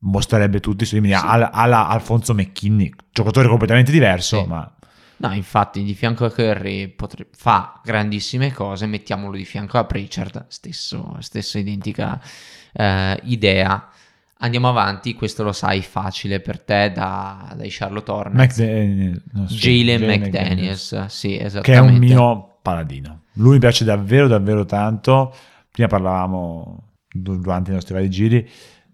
mostrerebbe tutti i suoi limiti. Alla, alla Alfonso McKinney, giocatore completamente diverso, Sì. ma No, infatti, di fianco a Curry potre- fa grandissime cose, mettiamolo di fianco a Pritchard, stesso, stessa identica eh, idea. Andiamo avanti, questo lo sai facile per te da, dai Charlotte Hornets. McDaniel, no, sì, Jalen McDaniels, sì, esattamente. che è un mio paladino. Lui mi piace davvero, davvero tanto. Prima parlavamo du- durante i nostri vari giri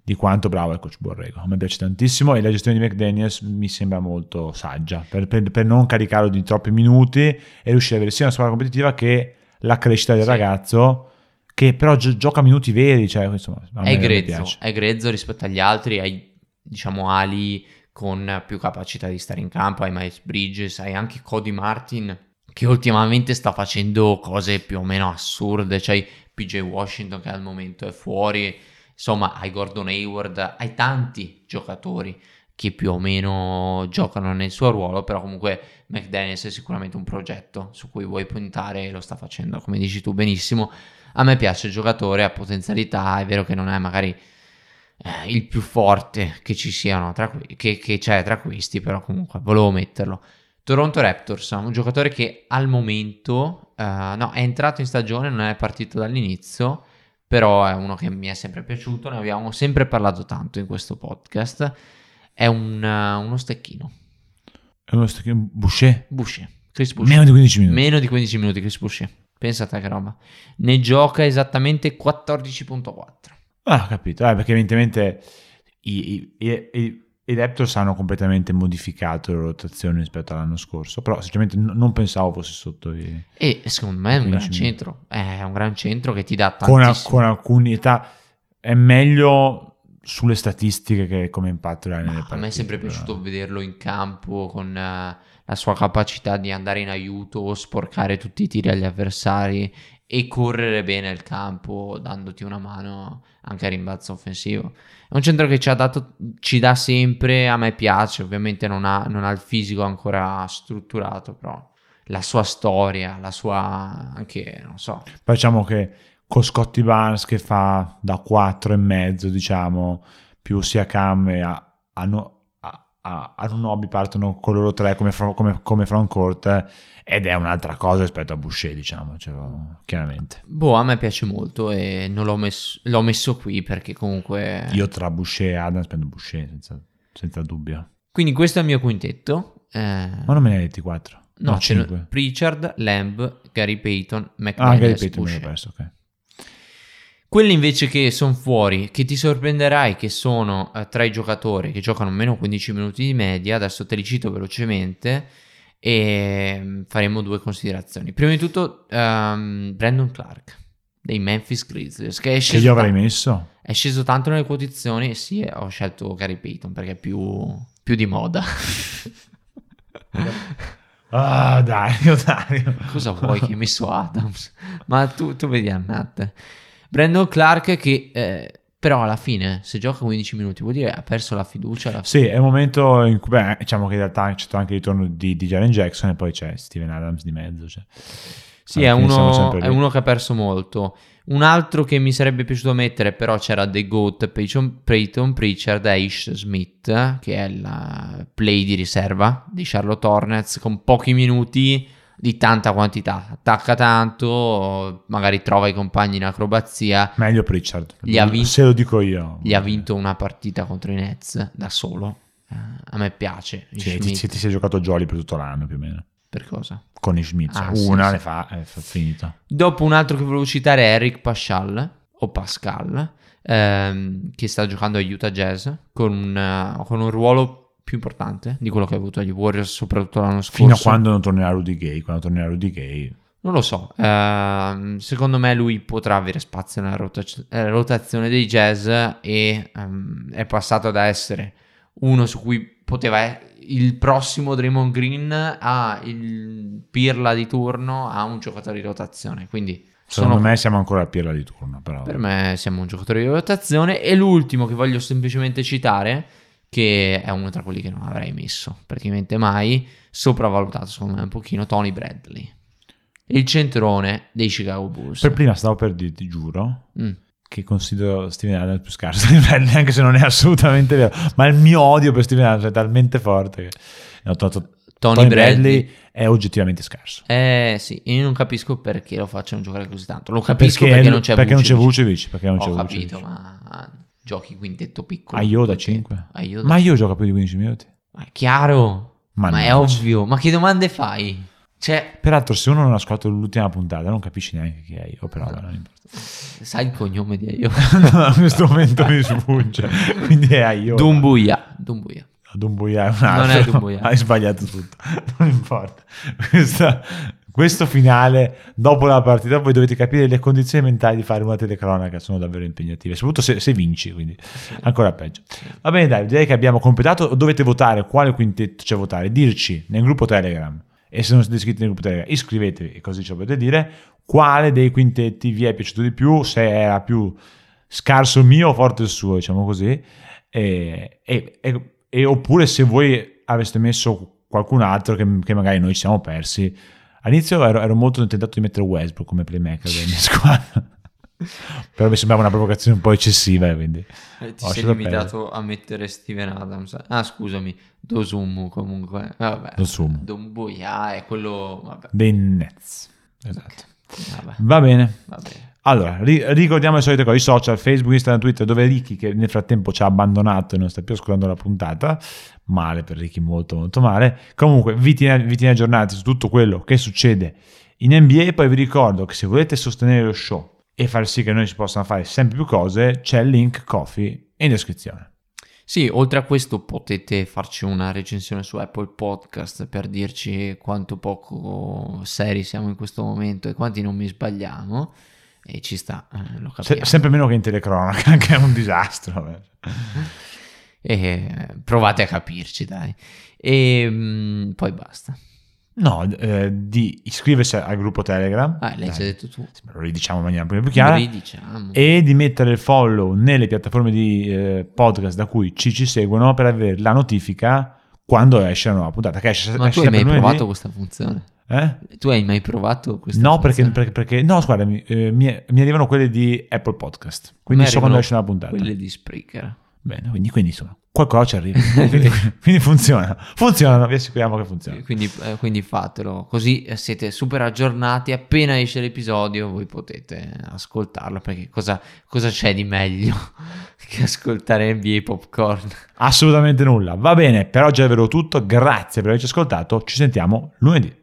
di quanto bravo è il coach Borrego. A me piace tantissimo e la gestione di McDaniels mi sembra molto saggia per, per- per non caricarlo di troppi minuti e riuscire ad avere sia una squadra competitiva che la crescita del Sì. ragazzo che però gio- gioca minuti veri. Cioè, insomma, È grezzo, è grezzo rispetto agli altri, hai diciamo ali con più capacità di stare in campo, hai Miles Bridges, hai anche Cody Martin che ultimamente sta facendo cose più o meno assurde, c'hai PJ Washington che al momento è fuori, insomma hai Gordon Hayward, hai tanti giocatori che più o meno giocano nel suo ruolo, però comunque McDaniels è sicuramente un progetto su cui vuoi puntare e lo sta facendo, come dici tu benissimo. A me piace il giocatore, ha potenzialità, è vero che non è magari eh, il più forte che ci siano tra, que- che, che c'è tra questi, però comunque volevo metterlo. Toronto Raptors, un giocatore che al momento eh, no, è entrato in stagione, non è partito dall'inizio, però è uno che mi è sempre piaciuto, ne abbiamo sempre parlato tanto in questo podcast. È un, eh, uno stecchino. È uno st- Boucher. Boucher. Chris Boucher. Meno di 15 minuti. Meno di 15 minuti Chris Boucher. Pensa a te che roba. Ne gioca esattamente 14.4. Ah, ho capito. Eh, perché evidentemente i, i, i- i- Raptors hanno completamente modificato la rotazione rispetto all'anno scorso, però sinceramente n- non pensavo fosse sotto i... E secondo me è un gran 15 centro. È un gran centro che ti dà Con, tantissimo. con alcune età è meglio sulle statistiche che come impatto nelle partite. a me è sempre però. piaciuto vederlo in campo con eh, la sua capacità di andare in aiuto, sporcare tutti i tiri agli avversari e correre bene il campo, dandoti una mano anche a rimbalzo offensivo. È un centro che ci ha dato, ci dà sempre, a me piace, ovviamente non ha, non ha il fisico ancora strutturato, però la sua storia, la sua anche, non so, Poi diciamo che con Scotty Barnes che fa da 4 e mezzo, diciamo, più sia Cam hanno, a, a Anunobi partono con loro tre come, come, come frontcourt ed è un'altra cosa rispetto a Boucher, diciamo, cioè, chiaramente. boh, a me piace molto e non l'ho messo, l'ho messo qui perché comunque... Io tra Boucher e Adams prendo Boucher, senza, senza dubbio. Quindi questo è il mio quintetto. Eh, Ma non me ne hai detti 4? no, ne- 5. Pritchard, Lamb, Gary Payton, Ah, McDaniels, Gary Payton Boucher. perso, ok. Quelli invece che sono fuori, che ti sorprenderai che sono eh, tra i giocatori che giocano meno 15 minuti di media, adesso te li cito velocemente e mm, faremo due considerazioni. Prima di tutto ehm, Brandon Clark dei Memphis Grizzlies che è Che sceso, io avrei ta- messo? è sceso tanto nelle quotazioni e sì, ho scelto Gary Payton perché è più, più di moda. *laughs* Ah, Dario, Dario. Cosa vuoi che hai messo Adams? Ma tu, tu vedi Annat. Brandon Clark che eh, però alla fine se gioca 15 minuti vuol dire ha perso la fiducia alla Sì, è un momento in cui, beh, diciamo che in realtà c'è stato anche il ritorno di, di Jaren Jackson e poi c'è Steven Adams di mezzo. Cioè. Sì, è uno, è uno che ha perso molto. Un altro che mi sarebbe piaciuto mettere, però c'era The Goat Peyton, Peyton Pritchard e Ish Smith, che è il play di riserva di Charlotte Hornets, con pochi minuti di tanta quantità. Attacca tanto, magari trova i compagni in acrobazia. Meglio Pritchard. Gli ha vinto- Se lo dico io. Gli ha vinto una partita contro i Nets da solo. Eh, a me piace. Sì, ti, ti sei giocato Jolly per tutto l'anno più o meno. Per cosa? Con Smith. cioè, Ah, sì, una sì. ne fa e fa finito. Dopo un altro che volevo citare è Eric Paschal o Pascal, ehm, che sta giocando a Utah Jazz con un, eh, con un ruolo più importante di quello che ha avuto agli Warriors, soprattutto l'anno scorso. Fino a quando non tornerà Rudy Gay. Quando tornerà Rudy Gay. Non lo so, ehm, secondo me lui potrà avere spazio nella rota- eh, rotazione dei Jazz e ehm, è passato da essere uno su cui poteva e- il prossimo Draymond Green a il Pirla di turno a un giocatore di rotazione, quindi Secondo sono me siamo ancora a Pirla di turno. Però. per me siamo un giocatore di rotazione. E l'ultimo che voglio semplicemente citare, che è uno tra quelli che non avrei messo praticamente mai, sopravvalutato secondo me un pochino, Tony Bradley. Il centrone dei Chicago Bulls. Per prima stavo per dirti, giuro, Mm. che considero Steven Adams più scarso *laughs* di Bradley, anche se non è assolutamente vero. Ma il mio odio per Steven Adams è talmente forte che no, to- to- Tony Tony Bradley. Bradley è oggettivamente scarso. Eh sì, io non capisco perché lo facciano giocare così tanto. Lo capisco perché, perché, non c'è perché non c'è Vucevic. Perché non c'è Ho Vucevic. capito, ma giochi quintetto piccolo. Perché- 5. Aio da- Ma io gioco più di 15 minuti. Ma è chiaro, ma, è Mannaggia. ovvio. Ma che domande fai? Cioè, Peraltro, se uno non ascolta l'ultima puntata, non capisci neanche chi è io, però vabbè, non importa. sai il cognome di Aio? *laughs* No, in questo momento mi sfugge. Quindi è io. Dumbuya. Dumbuya. Dumbuya è un altro. Non è Dumbuya. Hai sbagliato tutto. Non importa. Questa- questo finale, dopo la partita, voi dovete capire le condizioni mentali di fare una telecronaca sono davvero impegnative, soprattutto se, se vinci, quindi ancora peggio. Va bene, dai, direi che abbiamo completato. Dovete votare quale quintetto c'è votare, dirci nel gruppo Telegram. E se non siete iscritti nel gruppo Telegram, iscrivetevi e così ci potete dire quale dei quintetti vi è piaciuto di più, se era più scarso mio o forte il suo, diciamo così. E, e- e- e oppure se voi aveste messo qualcun altro che, che magari noi ci siamo persi. All'inizio ero, ero molto tentato di mettere Westbrook come playmaker della mia squadra. *laughs* Però mi sembrava una provocazione un po' eccessiva, quindi Eh, Ti ho sei limitato a mettere Steven Adams. Ah, scusami, Dosumu comunque. Vabbè. Dosumu. Dumbuya è quello... Vabbè. dei Nets. Esatto. Vabbè. Va bene. Va bene. Allora, ri- ricordiamo le solite cose, i social, Facebook, Instagram, Twitter, dove Ricky, che nel frattempo ci ha abbandonato e non sta più ascoltando la puntata, male per Ricky, molto molto male. Comunque, vi tiene, vi tiene aggiornati su tutto quello che succede in NBA, poi vi ricordo che se volete sostenere lo show e far sì che noi si possano fare sempre più cose, c'è il link Coffee in descrizione. Sì, oltre a questo potete farci una recensione su Apple Podcast per dirci quanto poco seri siamo in questo momento e quanti non mi sbagliamo. E ci sta, eh, Se- sempre meno che in telecronaca, *laughs* che è un disastro. eh. E provate a capirci, dai. E mm, poi basta. No, eh, di iscriversi al gruppo Telegram. Ah, l'hai Dai, già detto tu. Lo ridiciamo in maniera più chiara. E di mettere il follow nelle piattaforme di eh, podcast da cui ci, ci seguono per avere la notifica quando esce la nuova puntata. Che esce, Ma esce tu hai mai provato questa funzione? Eh? Tu hai mai provato questa No, perché, perché, perché- no, guarda, mi, eh, mi, mi arrivano quelle di Apple Podcast. Quindi so quando esce una puntata. Quelle di Spreaker. Bene, quindi, quindi insomma, qualcosa ci arriva. *laughs* quindi, quindi funziona. Funzionano, vi assicuriamo che funziona. Quindi, eh, quindi fatelo, così eh, siete super aggiornati. Appena esce l'episodio, voi potete ascoltarlo. Perché cosa, cosa c'è di meglio *laughs* che ascoltare NBA Popcorn? Assolutamente nulla. Va bene, per oggi è vero tutto. Grazie per averci ascoltato. Ci sentiamo lunedì.